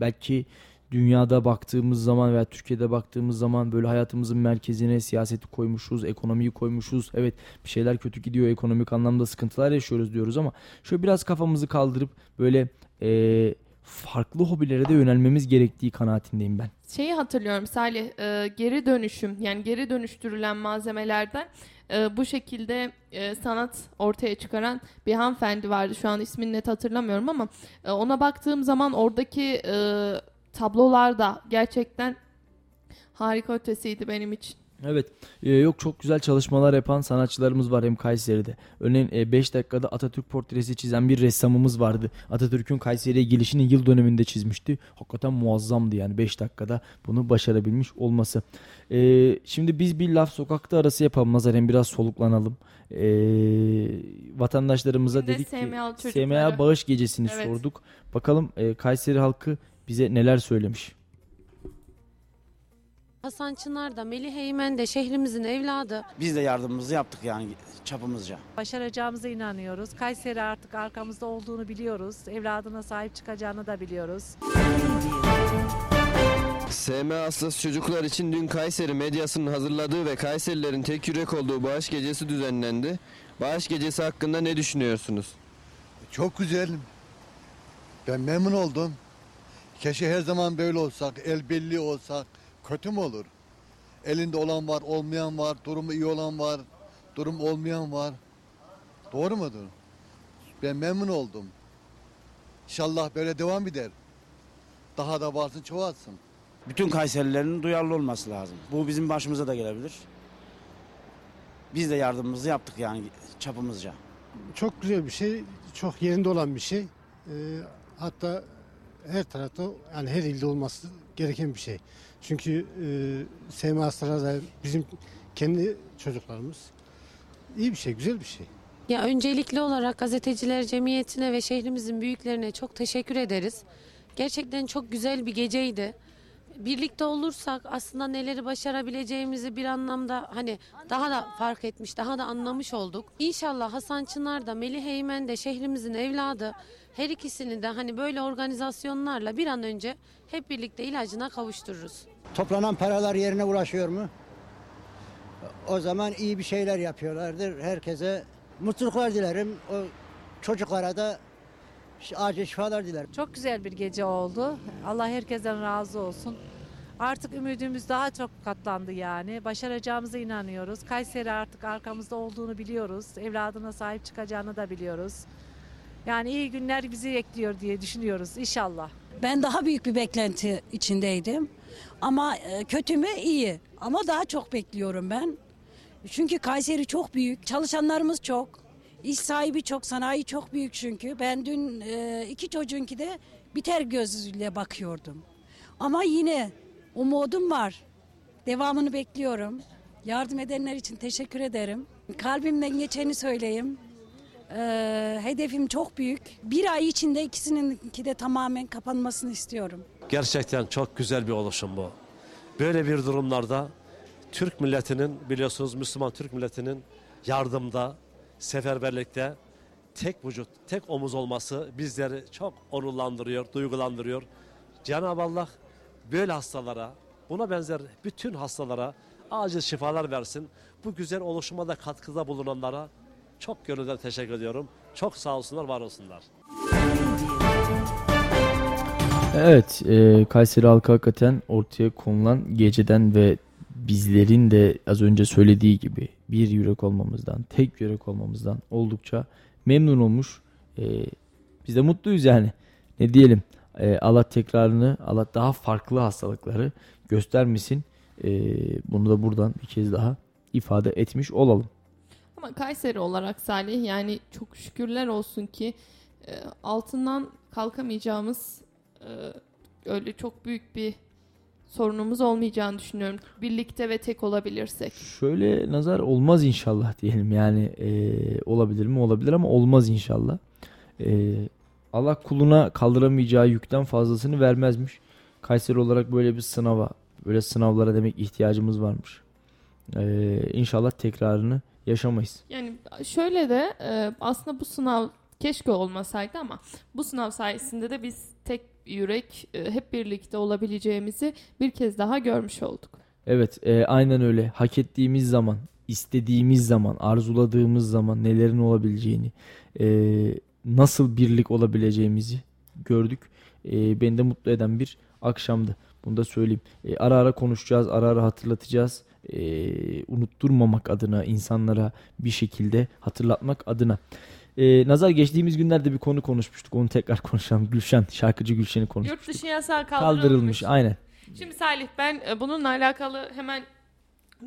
belki dünyada baktığımız zaman veya Türkiye'de baktığımız zaman böyle hayatımızın merkezine siyaseti koymuşuz, ekonomiyi koymuşuz. Evet bir şeyler kötü gidiyor, ekonomik anlamda sıkıntılar yaşıyoruz diyoruz ama şöyle biraz kafamızı kaldırıp böyle e, farklı hobilere de yönelmemiz gerektiği kanaatindeyim ben. Şeyi hatırlıyorum Salih e, geri dönüşüm yani geri dönüştürülen malzemelerden e, bu şekilde e, sanat ortaya çıkaran bir hanımefendi vardı. Şu an ismini net hatırlamıyorum ama e, ona baktığım zaman oradaki e, tablolar da gerçekten harika ötesiydi benim için. Evet. e, yok çok güzel çalışmalar yapan sanatçılarımız var hem Kayseri'de. Örneğin 5 dakikada Atatürk portresi çizen bir ressamımız vardı. Atatürk'ün Kayseri'ye gelişini yıl döneminde çizmişti. Hakikaten muazzamdı yani 5 dakikada bunu başarabilmiş olması. E, şimdi biz bir laf sokakta arası yapalım Nazar hem biraz soluklanalım. E, vatandaşlarımıza de dedik ki SMA bağış gecesini Evet. sorduk. Bakalım e, Kayseri halkı bize neler söylemiş. Hasan Çınar da Melih Eymen de şehrimizin evladı. Biz de yardımımızı yaptık yani çapımızca. Başaracağımıza inanıyoruz. Kayseri artık arkamızda olduğunu biliyoruz. Evladına sahip çıkacağını da biliyoruz. SM hastası çocuklar için dün Kayseri medyasının hazırladığı ve Kayserilerin tek yürek olduğu bağış gecesi düzenlendi. Bağış gecesi hakkında ne düşünüyorsunuz? Çok güzel. Ben memnun oldum. Keşke her zaman böyle olsak, el belli olsak. Kötü mü olur? Elinde olan var, olmayan var, durumu iyi olan var, durum olmayan var. Doğru mudur? Ben memnun oldum. İnşallah böyle devam eder. Daha da varsın, çoğalsın. Bütün Kayserilerin duyarlı olması lazım. Bu bizim başımıza da gelebilir. Biz de yardımımızı yaptık yani çapımızca. çok güzel bir şey, çok yerinde olan bir şey. Ee, hatta her tarafta yani her ilde olması gereken bir şey. Çünkü e, SMA hastaları da bizim kendi çocuklarımız. İyi bir şey, güzel bir şey. Ya öncelikli olarak gazeteciler cemiyetine ve şehrimizin büyüklerine çok teşekkür ederiz. Gerçekten çok güzel bir geceydi. Birlikte olursak aslında neleri başarabileceğimizi bir anlamda hani daha da fark etmiş, daha da anlamış olduk. İnşallah Hasan Çınar da Melih Eymen de şehrimizin evladı. Her ikisini de hani böyle organizasyonlarla bir an önce hep birlikte ilacına kavuştururuz. Toplanan paralar yerine ulaşıyor mu? O zaman iyi bir şeyler yapıyorlardır. Herkese mutluluklar dilerim. O çocuklara da acil şifalar dilerim. Çok güzel bir gece oldu. Allah herkesten razı olsun. Artık ümidimiz daha çok katlandı yani. Başaracağımıza inanıyoruz. Kayseri artık arkamızda olduğunu biliyoruz. Evladına sahip çıkacağını da biliyoruz. Yani iyi günler bizi bekliyor diye düşünüyoruz inşallah. Ben daha büyük bir beklenti içindeydim. Ama e, kötü mü iyi. Ama daha çok bekliyorum ben. Çünkü Kayseri çok büyük. Çalışanlarımız çok. İş sahibi çok, sanayi çok büyük çünkü. Ben dün e, iki çocuğunki de biter gözüyle bakıyordum. Ama yine umudum var. Devamını bekliyorum. Yardım edenler için teşekkür ederim. Kalbimden geçeni söyleyeyim. Ee, hedefim çok büyük. Bir ay içinde ikisininki de tamamen kapanmasını istiyorum. Gerçekten çok güzel bir oluşum bu. Böyle bir durumlarda Türk milletinin biliyorsunuz Müslüman Türk milletinin yardımda, seferberlikte tek vücut, tek omuz olması bizleri çok onurlandırıyor, duygulandırıyor. Cenab-ı Allah böyle hastalara, buna benzer bütün hastalara acil şifalar versin. Bu güzel oluşuma da katkıda bulunanlara çok gönülden teşekkür ediyorum. Çok sağ olsunlar, var olsunlar. Evet, e, Kayseri halkı hakikaten ortaya konulan geceden ve bizlerin de az önce söylediği gibi bir yürek olmamızdan, tek yürek olmamızdan oldukça memnun olmuş. E, biz de mutluyuz yani. Ne diyelim? E, Allah tekrarını, Allah daha farklı hastalıkları göstermesin. E, bunu da buradan bir kez daha ifade etmiş olalım. Ama Kayseri olarak Salih yani çok şükürler olsun ki e, altından kalkamayacağımız e, öyle çok büyük bir sorunumuz olmayacağını düşünüyorum. Birlikte ve tek olabilirsek. Şöyle nazar olmaz inşallah diyelim. Yani e, olabilir mi olabilir ama olmaz inşallah. E, Allah kuluna kaldıramayacağı yükten fazlasını vermezmiş. Kayseri olarak böyle bir sınava, böyle sınavlara demek ihtiyacımız varmış. E, inşallah tekrarını yaşamayız. Yani şöyle de e, aslında bu sınav keşke olmasaydı ama bu sınav sayesinde de biz tek yürek e, hep birlikte olabileceğimizi bir kez daha görmüş olduk. Evet e, aynen öyle. Hak ettiğimiz zaman, istediğimiz zaman, arzuladığımız zaman nelerin olabileceğini, e, nasıl birlik olabileceğimizi gördük. E, beni de mutlu eden bir akşamdı. Bunu da söyleyeyim. E, ara ara konuşacağız, ara ara hatırlatacağız. E, unutturmamak adına, insanlara bir şekilde hatırlatmak adına. Ee, Nazar geçtiğimiz günlerde bir konu konuşmuştuk. Onu tekrar konuşalım. Gülşen, şarkıcı Gülşen'i konuşmuştuk. Yurt dışı yasağı kaldırılmış. Kaldırılmış, aynen. Şimdi Salih ben e, bununla alakalı hemen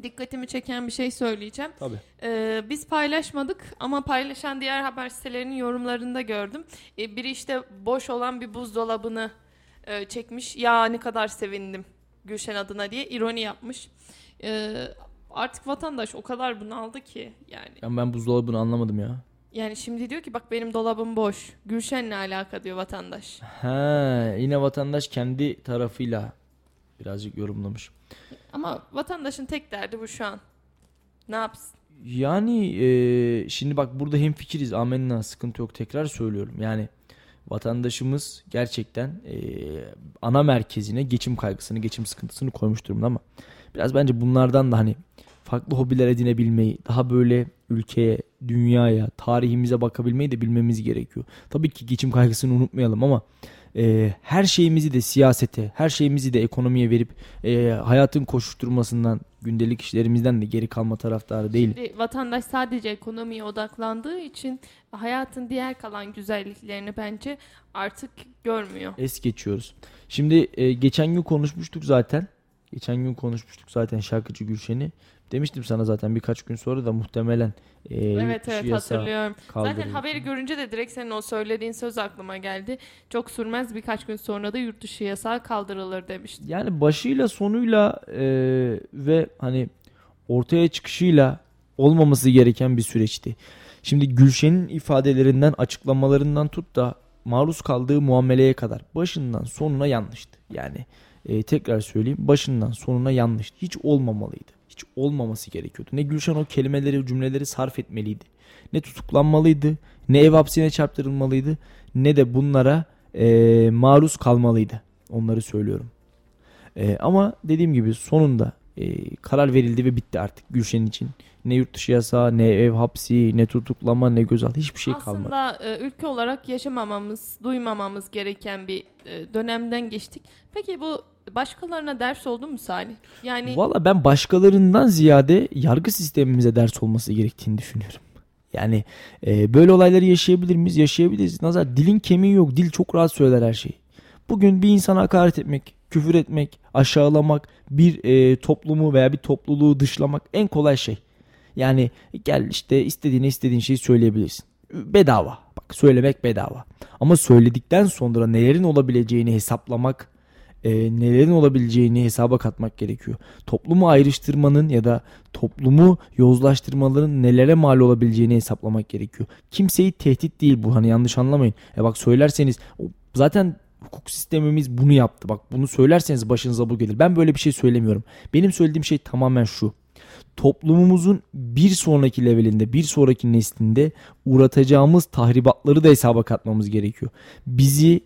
dikkatimi çeken bir şey söyleyeceğim. Tabii. Ee, biz paylaşmadık ama paylaşan diğer haber sitelerinin yorumlarında gördüm. Ee, biri işte boş olan bir buzdolabını e, çekmiş. Ya ne kadar sevindim Gülşen adına diye ironi yapmış. Ee, artık vatandaş o kadar bunaldı ki yani. Yani ben buzdolabını anlamadım ya. Yani şimdi diyor ki bak benim dolabım boş. Gülşen'le alaka diyor vatandaş. Ha, yine vatandaş kendi tarafıyla birazcık yorumlamış. Ama vatandaşın tek derdi bu şu an. Ne yapsın? Yani e, şimdi bak burada hem fikiriz amenna sıkıntı yok tekrar söylüyorum. Yani vatandaşımız gerçekten e, ana merkezine geçim kaygısını, geçim sıkıntısını koymuş durumda ama biraz bence bunlardan da hani farklı hobiler edinebilmeyi, daha böyle ülkeye, dünyaya, tarihimize bakabilmeyi de bilmemiz gerekiyor. Tabii ki geçim kaygısını unutmayalım ama e, her şeyimizi de siyasete, her şeyimizi de ekonomiye verip e, hayatın koşuşturmasından, gündelik işlerimizden de geri kalma taraftarı değil. Şimdi vatandaş sadece ekonomiye odaklandığı için hayatın diğer kalan güzelliklerini bence artık görmüyor. Es geçiyoruz. Şimdi e, geçen gün konuşmuştuk zaten. Geçen gün konuşmuştuk zaten şarkıcı Gülşen'i. Demiştim sana zaten birkaç gün sonra da muhtemelen e, Evet evet hatırlıyorum. Kaldırıldı. Zaten haberi görünce de direkt senin o söylediğin söz aklıma geldi. Çok sürmez birkaç gün sonra da yurt dışı yasağı kaldırılır demiştin. Yani başıyla sonuyla e, ve hani ortaya çıkışıyla olmaması gereken bir süreçti. Şimdi Gülşen'in ifadelerinden, açıklamalarından tut da maruz kaldığı muameleye kadar başından sonuna yanlıştı. Yani e, tekrar söyleyeyim başından sonuna yanlıştı. Hiç olmamalıydı. Hiç olmaması gerekiyordu. Ne Gülşen o kelimeleri, cümleleri sarf etmeliydi. Ne tutuklanmalıydı, ne ev hapsine çarptırılmalıydı, ne de bunlara e, maruz kalmalıydı. Onları söylüyorum. E, ama dediğim gibi sonunda e, karar verildi ve bitti artık Gülşen için. Ne yurt dışı yasağı, ne ev hapsi, ne tutuklama, ne gözaltı hiçbir şey Aslında, kalmadı. Aslında e, ülke olarak yaşamamamız, duymamamız gereken bir e, dönemden geçtik. Peki bu başkalarına ders oldu mu Salih? Yani Valla ben başkalarından ziyade yargı sistemimize ders olması gerektiğini düşünüyorum. Yani e, böyle olayları yaşayabilir miyiz? Yaşayabiliriz. Nazar dilin kemiği yok. Dil çok rahat söyler her şeyi. Bugün bir insana hakaret etmek, küfür etmek, aşağılamak, bir e, toplumu veya bir topluluğu dışlamak en kolay şey. Yani gel işte istediğine istediğin şeyi söyleyebilirsin. Bedava. Bak söylemek bedava. Ama söyledikten sonra nelerin olabileceğini hesaplamak, e, nelerin olabileceğini hesaba katmak gerekiyor. Toplumu ayrıştırmanın ya da toplumu yozlaştırmaların nelere mal olabileceğini hesaplamak gerekiyor. Kimseyi tehdit değil bu hani yanlış anlamayın. Ya bak söylerseniz zaten hukuk sistemimiz bunu yaptı. Bak bunu söylerseniz başınıza bu gelir. Ben böyle bir şey söylemiyorum. Benim söylediğim şey tamamen şu. Toplumumuzun bir sonraki levelinde, bir sonraki neslinde uğratacağımız tahribatları da hesaba katmamız gerekiyor. Bizi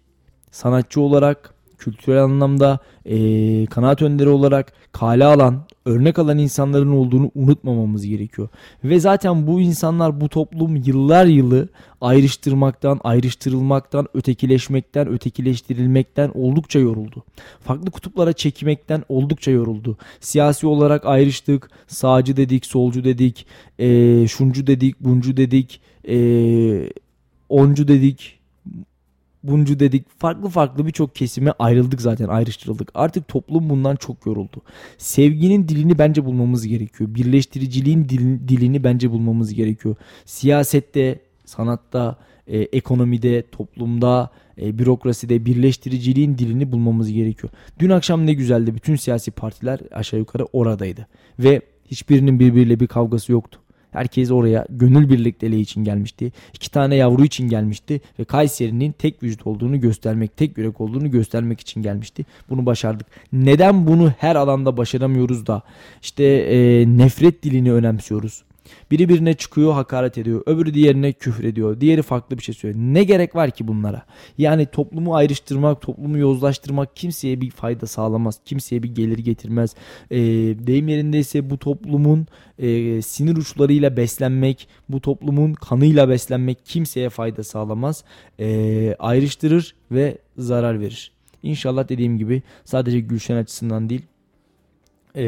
sanatçı olarak, kültürel anlamda e, kanaat önderi olarak kale alan, örnek alan insanların olduğunu unutmamamız gerekiyor. Ve zaten bu insanlar bu toplum yıllar yılı ayrıştırmaktan, ayrıştırılmaktan, ötekileşmekten, ötekileştirilmekten oldukça yoruldu. Farklı kutuplara çekmekten oldukça yoruldu. Siyasi olarak ayrıştık, sağcı dedik, solcu dedik, e, şuncu dedik, buncu dedik, e, oncu dedik, buncu dedik. Farklı farklı birçok kesime ayrıldık zaten ayrıştırıldık. Artık toplum bundan çok yoruldu. Sevginin dilini bence bulmamız gerekiyor. Birleştiriciliğin dilini bence bulmamız gerekiyor. Siyasette, sanatta, e, ekonomide, toplumda, e, bürokraside birleştiriciliğin dilini bulmamız gerekiyor. Dün akşam ne güzeldi. Bütün siyasi partiler aşağı yukarı oradaydı. Ve hiçbirinin birbiriyle bir kavgası yoktu. Herkes oraya gönül birlikteliği için gelmişti. İki tane yavru için gelmişti ve Kayseri'nin tek vücut olduğunu göstermek, tek yürek olduğunu göstermek için gelmişti. Bunu başardık. Neden bunu her alanda başaramıyoruz da işte e, nefret dilini önemsiyoruz? Biri birine çıkıyor hakaret ediyor. Öbürü diğerine küfür ediyor. Diğeri farklı bir şey söylüyor. Ne gerek var ki bunlara? Yani toplumu ayrıştırmak, toplumu yozlaştırmak kimseye bir fayda sağlamaz. Kimseye bir gelir getirmez. E, deyim yerindeyse bu toplumun e, sinir uçlarıyla beslenmek, bu toplumun kanıyla beslenmek kimseye fayda sağlamaz. E, ayrıştırır ve zarar verir. İnşallah dediğim gibi sadece Gülşen açısından değil e,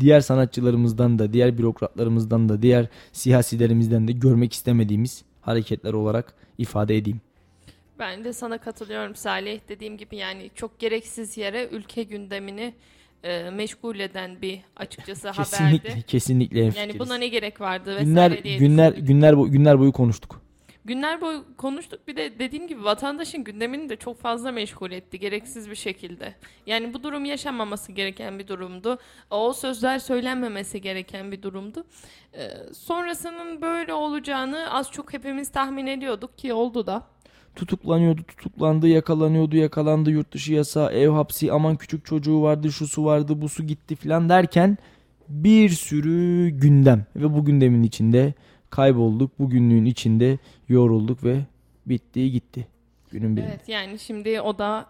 diğer sanatçılarımızdan da, diğer bürokratlarımızdan da, diğer siyasilerimizden de görmek istemediğimiz hareketler olarak ifade edeyim. Ben de sana katılıyorum Salih. Dediğim gibi yani çok gereksiz yere ülke gündemini e, meşgul eden bir açıkçası kesinlikle, haberdi. Kesinlikle. Yani buna ne gerek vardı vesaire günler, diye günler, günler, günler boyu konuştuk. Günler boyu konuştuk bir de dediğim gibi vatandaşın gündemini de çok fazla meşgul etti gereksiz bir şekilde. Yani bu durum yaşanmaması gereken bir durumdu. O sözler söylenmemesi gereken bir durumdu. Ee, sonrasının böyle olacağını az çok hepimiz tahmin ediyorduk ki oldu da tutuklanıyordu, tutuklandı, yakalanıyordu, yakalandı, yurt dışı yasa, ev hapsi, aman küçük çocuğu vardı, şu su vardı, bu su gitti filan derken bir sürü gündem ve bu gündemin içinde kaybolduk. Bugünlüğün içinde yorulduk ve bitti gitti. Günün birinde. Evet yani şimdi o da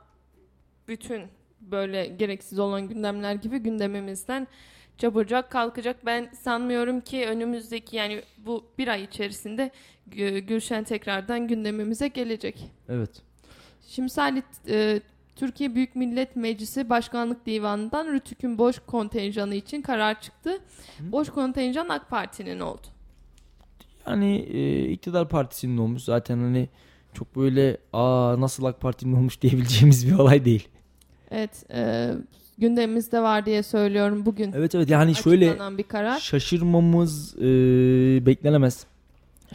bütün böyle gereksiz olan gündemler gibi gündemimizden çabucak kalkacak. Ben sanmıyorum ki önümüzdeki yani bu bir ay içerisinde Gülşen tekrardan gündemimize gelecek. Evet. Şimdi Salih e, Türkiye Büyük Millet Meclisi Başkanlık Divanı'ndan Rütük'ün boş kontenjanı için karar çıktı. Hı. Boş kontenjan AK Parti'nin oldu hani e, iktidar partisinin olmuş. Zaten hani çok böyle aa nasıl AK Parti'nin olmuş diyebileceğimiz bir olay değil. Evet. E, gündemimizde var diye söylüyorum bugün. Evet evet yani şöyle bir karar. şaşırmamız e, beklenemez.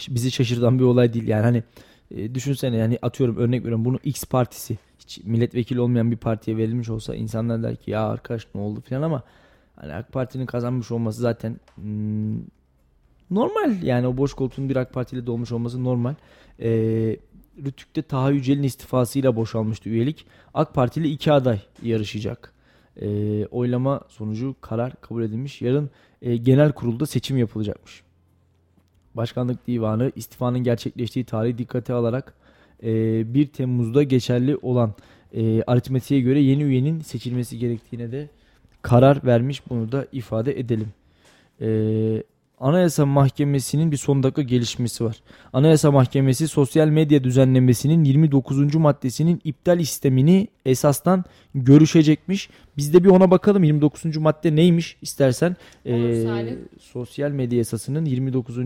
Bizi şaşırtan bir olay değil yani hani e, düşünsene yani atıyorum örnek veriyorum bunu X partisi hiç milletvekili olmayan bir partiye verilmiş olsa insanlar der ki ya arkadaş ne oldu falan ama hani AK Parti'nin kazanmış olması zaten hmm, normal yani o boş koltuğun bir AK Parti ile dolmuş olması normal. E, Rütük'te Taha Yücel'in istifasıyla boşalmıştı üyelik. AK Parti ile iki aday yarışacak. E, oylama sonucu karar kabul edilmiş. Yarın e, genel kurulda seçim yapılacakmış. Başkanlık Divanı istifanın gerçekleştiği tarihi dikkate alarak e, 1 Temmuz'da geçerli olan e, aritmetiğe göre yeni üyenin seçilmesi gerektiğine de karar vermiş. Bunu da ifade edelim. E, Anayasa Mahkemesi'nin bir son dakika gelişmesi var. Anayasa Mahkemesi sosyal medya düzenlemesinin 29. maddesinin iptal istemini esastan görüşecekmiş. Biz de bir ona bakalım 29. madde neymiş istersen. Ee, sosyal medya yasasının 29.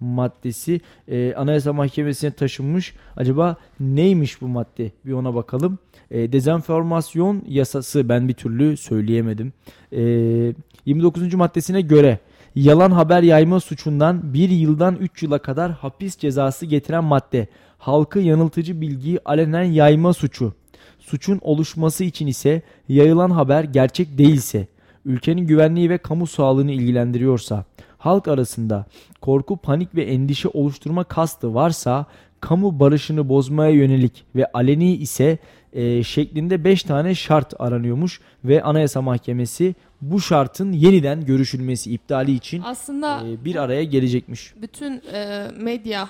maddesi e, Anayasa Mahkemesi'ne taşınmış. Acaba neymiş bu madde bir ona bakalım. E, dezenformasyon yasası ben bir türlü söyleyemedim. E, 29. maddesine göre yalan haber yayma suçundan 1 yıldan 3 yıla kadar hapis cezası getiren madde. Halkı yanıltıcı bilgiyi alenen yayma suçu. Suçun oluşması için ise yayılan haber gerçek değilse, ülkenin güvenliği ve kamu sağlığını ilgilendiriyorsa, halk arasında korku, panik ve endişe oluşturma kastı varsa, kamu barışını bozmaya yönelik ve aleni ise e, şeklinde 5 tane şart aranıyormuş ve Anayasa Mahkemesi bu şartın yeniden görüşülmesi iptali için aslında e, bir araya gelecekmiş. Bütün e, medya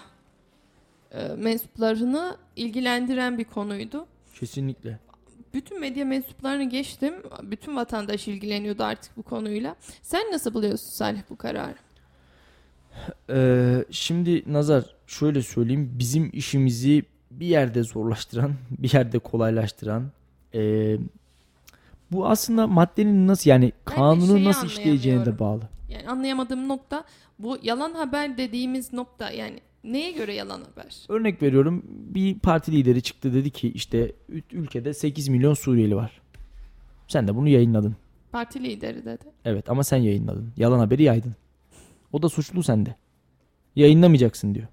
e, mensuplarını ilgilendiren bir konuydu. Kesinlikle. Bütün medya mensuplarını geçtim. Bütün vatandaş ilgileniyordu artık bu konuyla. Sen nasıl buluyorsun Salih bu kararı? Ee, şimdi Nazar şöyle söyleyeyim. Bizim işimizi bir yerde zorlaştıran, bir yerde kolaylaştıran, e, bu aslında maddenin nasıl yani kanunu nasıl işleyeceğine de bağlı. Yani anlayamadığım nokta bu yalan haber dediğimiz nokta yani neye göre yalan haber? Örnek veriyorum bir parti lideri çıktı dedi ki işte ülkede 8 milyon Suriyeli var. Sen de bunu yayınladın. Parti lideri dedi. Evet ama sen yayınladın. Yalan haberi yaydın. O da suçlu sende. Yayınlamayacaksın diyor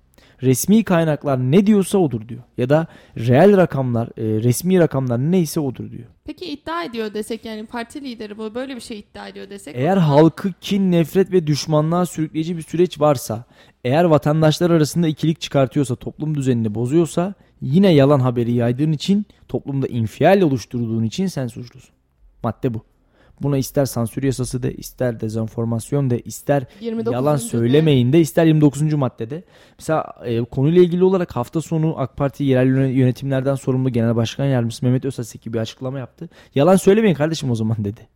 resmi kaynaklar ne diyorsa odur diyor. Ya da reel rakamlar, e, resmi rakamlar neyse odur diyor. Peki iddia ediyor desek yani parti lideri bu böyle bir şey iddia ediyor desek. Eğer halkı kin, nefret ve düşmanlığa sürükleyici bir süreç varsa, eğer vatandaşlar arasında ikilik çıkartıyorsa, toplum düzenini bozuyorsa, yine yalan haberi yaydığın için, toplumda infial oluşturduğun için sen suçlusun. Madde bu. Buna ister sansür yasası de, ister dezenformasyon de, ister yalan söylemeyin de, ister 29. maddede. Mesela e, konuyla ilgili olarak hafta sonu AK Parti yerel yönetimlerden sorumlu Genel Başkan Yardımcısı Mehmet Özaseki bir açıklama yaptı. Yalan söylemeyin kardeşim o zaman dedi.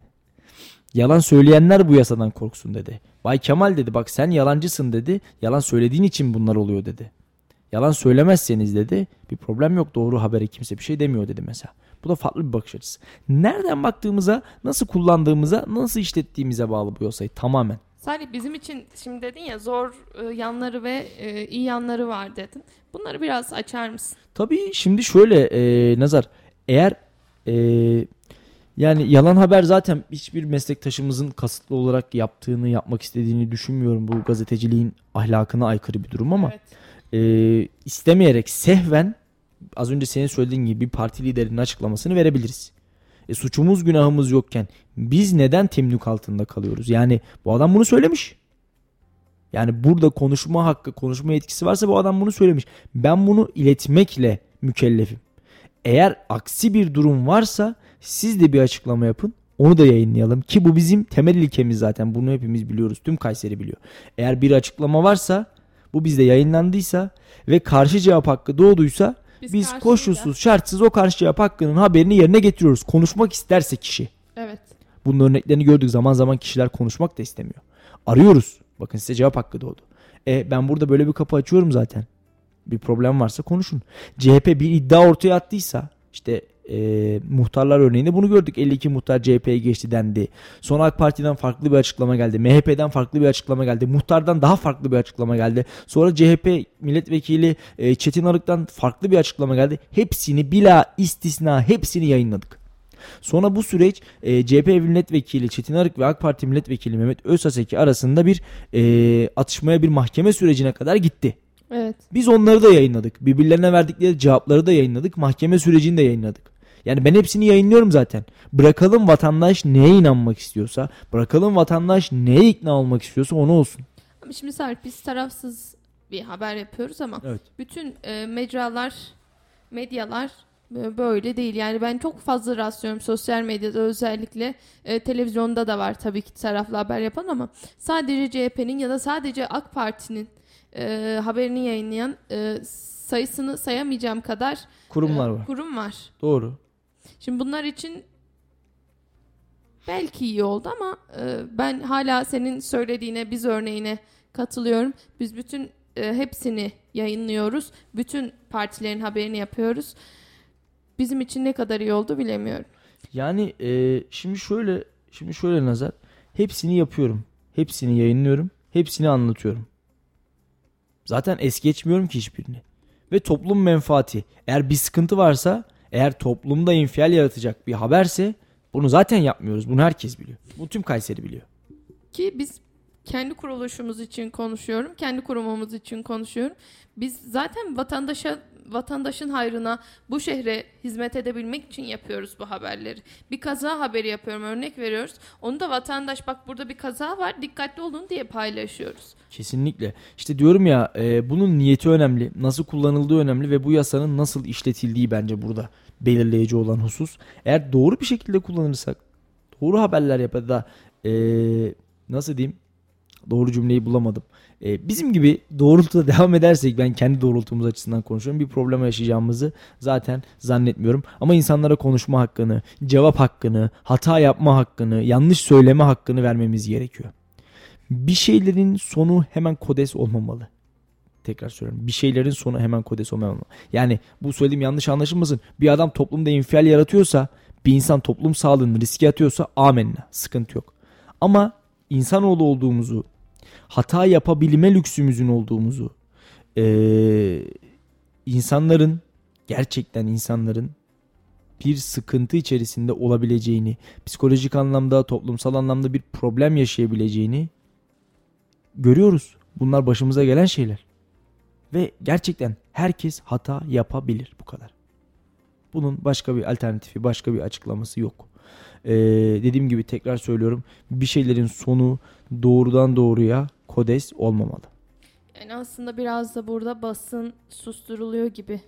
Yalan söyleyenler bu yasadan korksun dedi. Bay Kemal dedi bak sen yalancısın dedi. Yalan söylediğin için bunlar oluyor dedi. Yalan söylemezseniz dedi bir problem yok doğru habere kimse bir şey demiyor dedi mesela. Bu da farklı bir bakış açısı. Nereden baktığımıza, nasıl kullandığımıza, nasıl işlettiğimize bağlı bu yasayı tamamen. Salih bizim için şimdi dedin ya zor e, yanları ve e, iyi yanları var dedin. Bunları biraz açar mısın? Tabii şimdi şöyle e, Nazar eğer e, yani yalan haber zaten hiçbir meslektaşımızın kasıtlı olarak yaptığını yapmak istediğini düşünmüyorum. Bu gazeteciliğin ahlakına aykırı bir durum ama evet. E, istemeyerek sehven az önce senin söylediğin gibi bir parti liderinin açıklamasını verebiliriz. E, suçumuz günahımız yokken biz neden temlük altında kalıyoruz? Yani bu adam bunu söylemiş. Yani burada konuşma hakkı, konuşma etkisi varsa bu adam bunu söylemiş. Ben bunu iletmekle mükellefim. Eğer aksi bir durum varsa siz de bir açıklama yapın. Onu da yayınlayalım ki bu bizim temel ilkemiz zaten. Bunu hepimiz biliyoruz. Tüm Kayseri biliyor. Eğer bir açıklama varsa bu bizde yayınlandıysa ve karşı cevap hakkı doğduysa biz, Biz koşulsuz, şartsız o karşı cevap hakkının haberini yerine getiriyoruz. Konuşmak isterse kişi. Evet. Bunun örneklerini gördük. Zaman zaman kişiler konuşmak da istemiyor. Arıyoruz. Bakın size cevap hakkı doğdu. E ben burada böyle bir kapı açıyorum zaten. Bir problem varsa konuşun. CHP bir iddia ortaya attıysa işte e, muhtarlar örneğinde bunu gördük. 52 muhtar CHP'ye geçti dendi. Sonra AK Parti'den farklı bir açıklama geldi. MHP'den farklı bir açıklama geldi. Muhtardan daha farklı bir açıklama geldi. Sonra CHP milletvekili e, Çetin Arık'tan farklı bir açıklama geldi. Hepsini bila istisna hepsini yayınladık. Sonra bu süreç e, CHP milletvekili Çetin Arık ve AK Parti milletvekili Mehmet Özaseki arasında bir e, atışmaya bir mahkeme sürecine kadar gitti. Evet. Biz onları da yayınladık. Birbirlerine verdikleri cevapları da yayınladık. Mahkeme sürecini de yayınladık. Yani ben hepsini yayınlıyorum zaten. Bırakalım vatandaş neye inanmak istiyorsa, bırakalım vatandaş neye ikna olmak istiyorsa onu olsun. Ama şimdi Sarp biz tarafsız bir haber yapıyoruz ama Evet. bütün e, mecralar, medyalar böyle değil. Yani ben çok fazla rastlıyorum sosyal medyada özellikle e, televizyonda da var tabii ki taraflı haber yapan ama sadece CHP'nin ya da sadece AK Parti'nin e, haberini yayınlayan e, sayısını sayamayacağım kadar Kurumlar e, var. kurum var. Doğru. Şimdi bunlar için belki iyi oldu ama e, ben hala senin söylediğine biz örneğine katılıyorum. Biz bütün e, hepsini yayınlıyoruz. Bütün partilerin haberini yapıyoruz. Bizim için ne kadar iyi oldu bilemiyorum. Yani e, şimdi şöyle şimdi şöyle nazar hepsini yapıyorum. Hepsini yayınlıyorum. Hepsini anlatıyorum. Zaten es geçmiyorum ki hiçbirini. Ve toplum menfaati. Eğer bir sıkıntı varsa eğer toplumda infial yaratacak bir haberse bunu zaten yapmıyoruz. Bunu herkes biliyor. Bu tüm Kayseri biliyor. Ki biz kendi kuruluşumuz için konuşuyorum. Kendi kurumumuz için konuşuyorum. Biz zaten vatandaşa vatandaşın hayrına bu şehre hizmet edebilmek için yapıyoruz bu haberleri. Bir kaza haberi yapıyorum örnek veriyoruz. Onu da vatandaş bak burada bir kaza var dikkatli olun diye paylaşıyoruz. Kesinlikle. İşte diyorum ya e, bunun niyeti önemli. Nasıl kullanıldığı önemli ve bu yasanın nasıl işletildiği bence burada belirleyici olan husus. Eğer doğru bir şekilde kullanırsak, doğru haberler yapar da e, nasıl diyeyim? Doğru cümleyi bulamadım. E, bizim gibi doğrultuda devam edersek ben kendi doğrultumuz açısından konuşuyorum. Bir problem yaşayacağımızı zaten zannetmiyorum. Ama insanlara konuşma hakkını, cevap hakkını, hata yapma hakkını, yanlış söyleme hakkını vermemiz gerekiyor. Bir şeylerin sonu hemen kodes olmamalı. Tekrar söylüyorum. Bir şeylerin sonu hemen kodes olmamalı. Yani bu söylediğim yanlış anlaşılmasın. Bir adam toplumda infial yaratıyorsa, bir insan toplum sağlığını riske atıyorsa amenna. Sıkıntı yok. Ama insanoğlu olduğumuzu, hata yapabilme lüksümüzün olduğumuzu, ee, insanların gerçekten insanların bir sıkıntı içerisinde olabileceğini, psikolojik anlamda, toplumsal anlamda bir problem yaşayabileceğini görüyoruz. Bunlar başımıza gelen şeyler. Ve gerçekten herkes hata yapabilir bu kadar. Bunun başka bir alternatifi, başka bir açıklaması yok. Ee, dediğim gibi tekrar söylüyorum. Bir şeylerin sonu doğrudan doğruya kodes olmamalı. Yani aslında biraz da burada basın susturuluyor gibi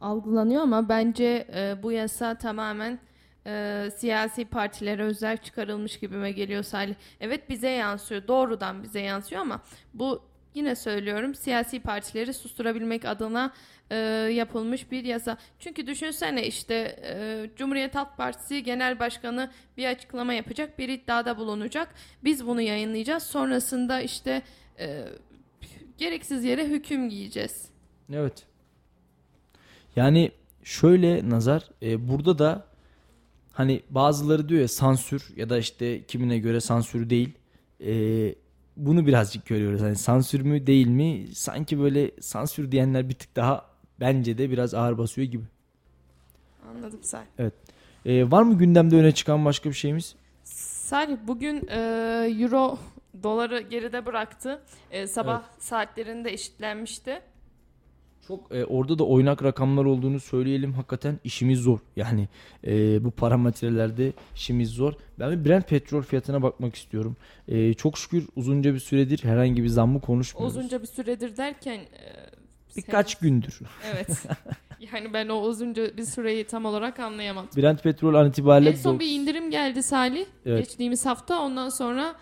algılanıyor ama bence e, bu yasa tamamen e, siyasi partilere özel çıkarılmış gibime geliyor Salih. Evet bize yansıyor, doğrudan bize yansıyor ama bu yine söylüyorum siyasi partileri susturabilmek adına e, yapılmış bir yasa. Çünkü düşünsene işte e, Cumhuriyet Halk Partisi Genel Başkanı bir açıklama yapacak, bir iddiada bulunacak. Biz bunu yayınlayacağız. Sonrasında işte e, gereksiz yere hüküm giyeceğiz. Evet. Yani şöyle nazar e, burada da hani bazıları diyor ya sansür ya da işte kimine göre sansür değil. E, bunu birazcık görüyoruz. Hani sansür mü değil mi? Sanki böyle sansür diyenler bir tık daha bence de biraz ağır basıyor gibi. Anladım sen. Evet. E, var mı gündemde öne çıkan başka bir şeyimiz? Salih bugün e, euro doları geride bıraktı. E, sabah saatlerinde eşitlenmişti. Çok e, orada da oynak rakamlar olduğunu söyleyelim. Hakikaten işimiz zor. Yani e, bu parametrelerde işimiz zor. Ben bir Brent petrol fiyatına bakmak istiyorum. E, çok şükür uzunca bir süredir herhangi bir zammı konuşmuyoruz. Uzunca bir süredir derken e, Birkaç sen- gündür. Evet. yani ben o uzunca bir süreyi tam olarak anlayamadım. Brent petrol an itibariyle En son bir indirim geldi Salih. Evet. Geçtiğimiz hafta ondan sonra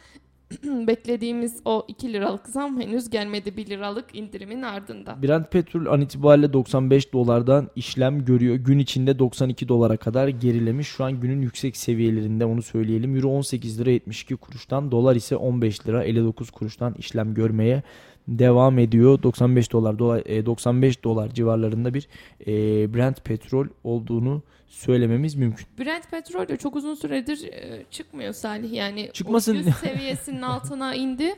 beklediğimiz o 2 liralık zam henüz gelmedi 1 liralık indirimin ardından. Brent petrol an itibariyle 95 dolardan işlem görüyor. Gün içinde 92 dolara kadar gerilemiş. Şu an günün yüksek seviyelerinde onu söyleyelim. Euro 18 lira 72 kuruştan, dolar ise 15 lira 59 kuruştan işlem görmeye devam ediyor. 95 dolar, dolar e, 95 dolar civarlarında bir e, Brent petrol olduğunu söylememiz mümkün. Brent petrol de çok uzun süredir e, çıkmıyor Salih. Yani Çıkmasın. o 100 seviyesinin altına indi.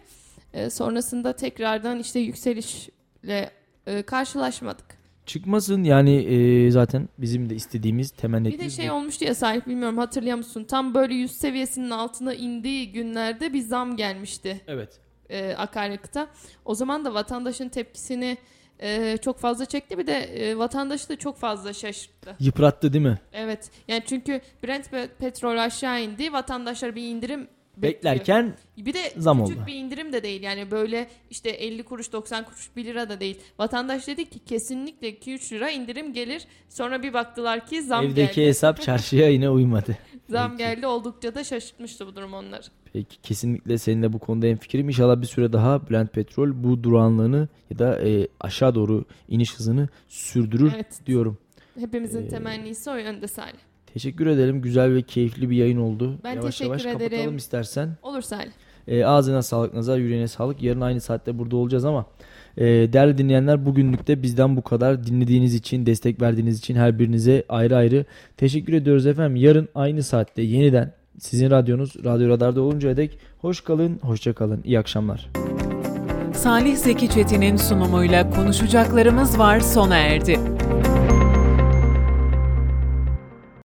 E, sonrasında tekrardan işte yükselişle e, karşılaşmadık. Çıkmasın yani e, zaten bizim de istediğimiz temenni Bir de şey olmuştu ya sahip bilmiyorum hatırlıyor musun? Tam böyle 100 seviyesinin altına indiği günlerde bir zam gelmişti. Evet. E, akaryakıta. O zaman da vatandaşın tepkisini e, çok fazla çekti. Bir de e, vatandaşı da çok fazla şaşırttı. Yıprattı değil mi? Evet. Yani çünkü Brent petrol aşağı indi. Vatandaşlar bir indirim beklerken bir de zam küçük oldu. bir indirim de değil. Yani böyle işte 50 kuruş 90 kuruş 1 lira da değil. Vatandaş dedi ki kesinlikle 2-3 lira indirim gelir. Sonra bir baktılar ki zam Evdeki geldi. hesap çarşıya yine uymadı. zam geldi oldukça da şaşırtmıştı bu durum onları. Peki kesinlikle seninle bu konuda hemfikirim. İnşallah bir süre daha Brent Petrol bu durağanlığını ya da e, aşağı doğru iniş hızını sürdürür Evet. diyorum. Hepimizin Ee, temennisi o yönde Salih. Teşekkür edelim. Güzel ve keyifli bir yayın oldu. Ben yavaş teşekkür yavaş ederim. kapatalım istersen. Olur Salih. E, ağzına sağlık, nazar yüreğine sağlık. Yarın aynı saatte burada olacağız ama e, değerli dinleyenler bugünlük de bizden bu kadar. Dinlediğiniz için, destek verdiğiniz için her birinize ayrı ayrı teşekkür ediyoruz efendim. Yarın aynı saatte yeniden sizin radyonuz Radyo Radar'da oluncaya dek hoş kalın, hoşça kalın. İyi akşamlar. Salih Zeki Çetin'in sunumuyla konuşacaklarımız var sona erdi.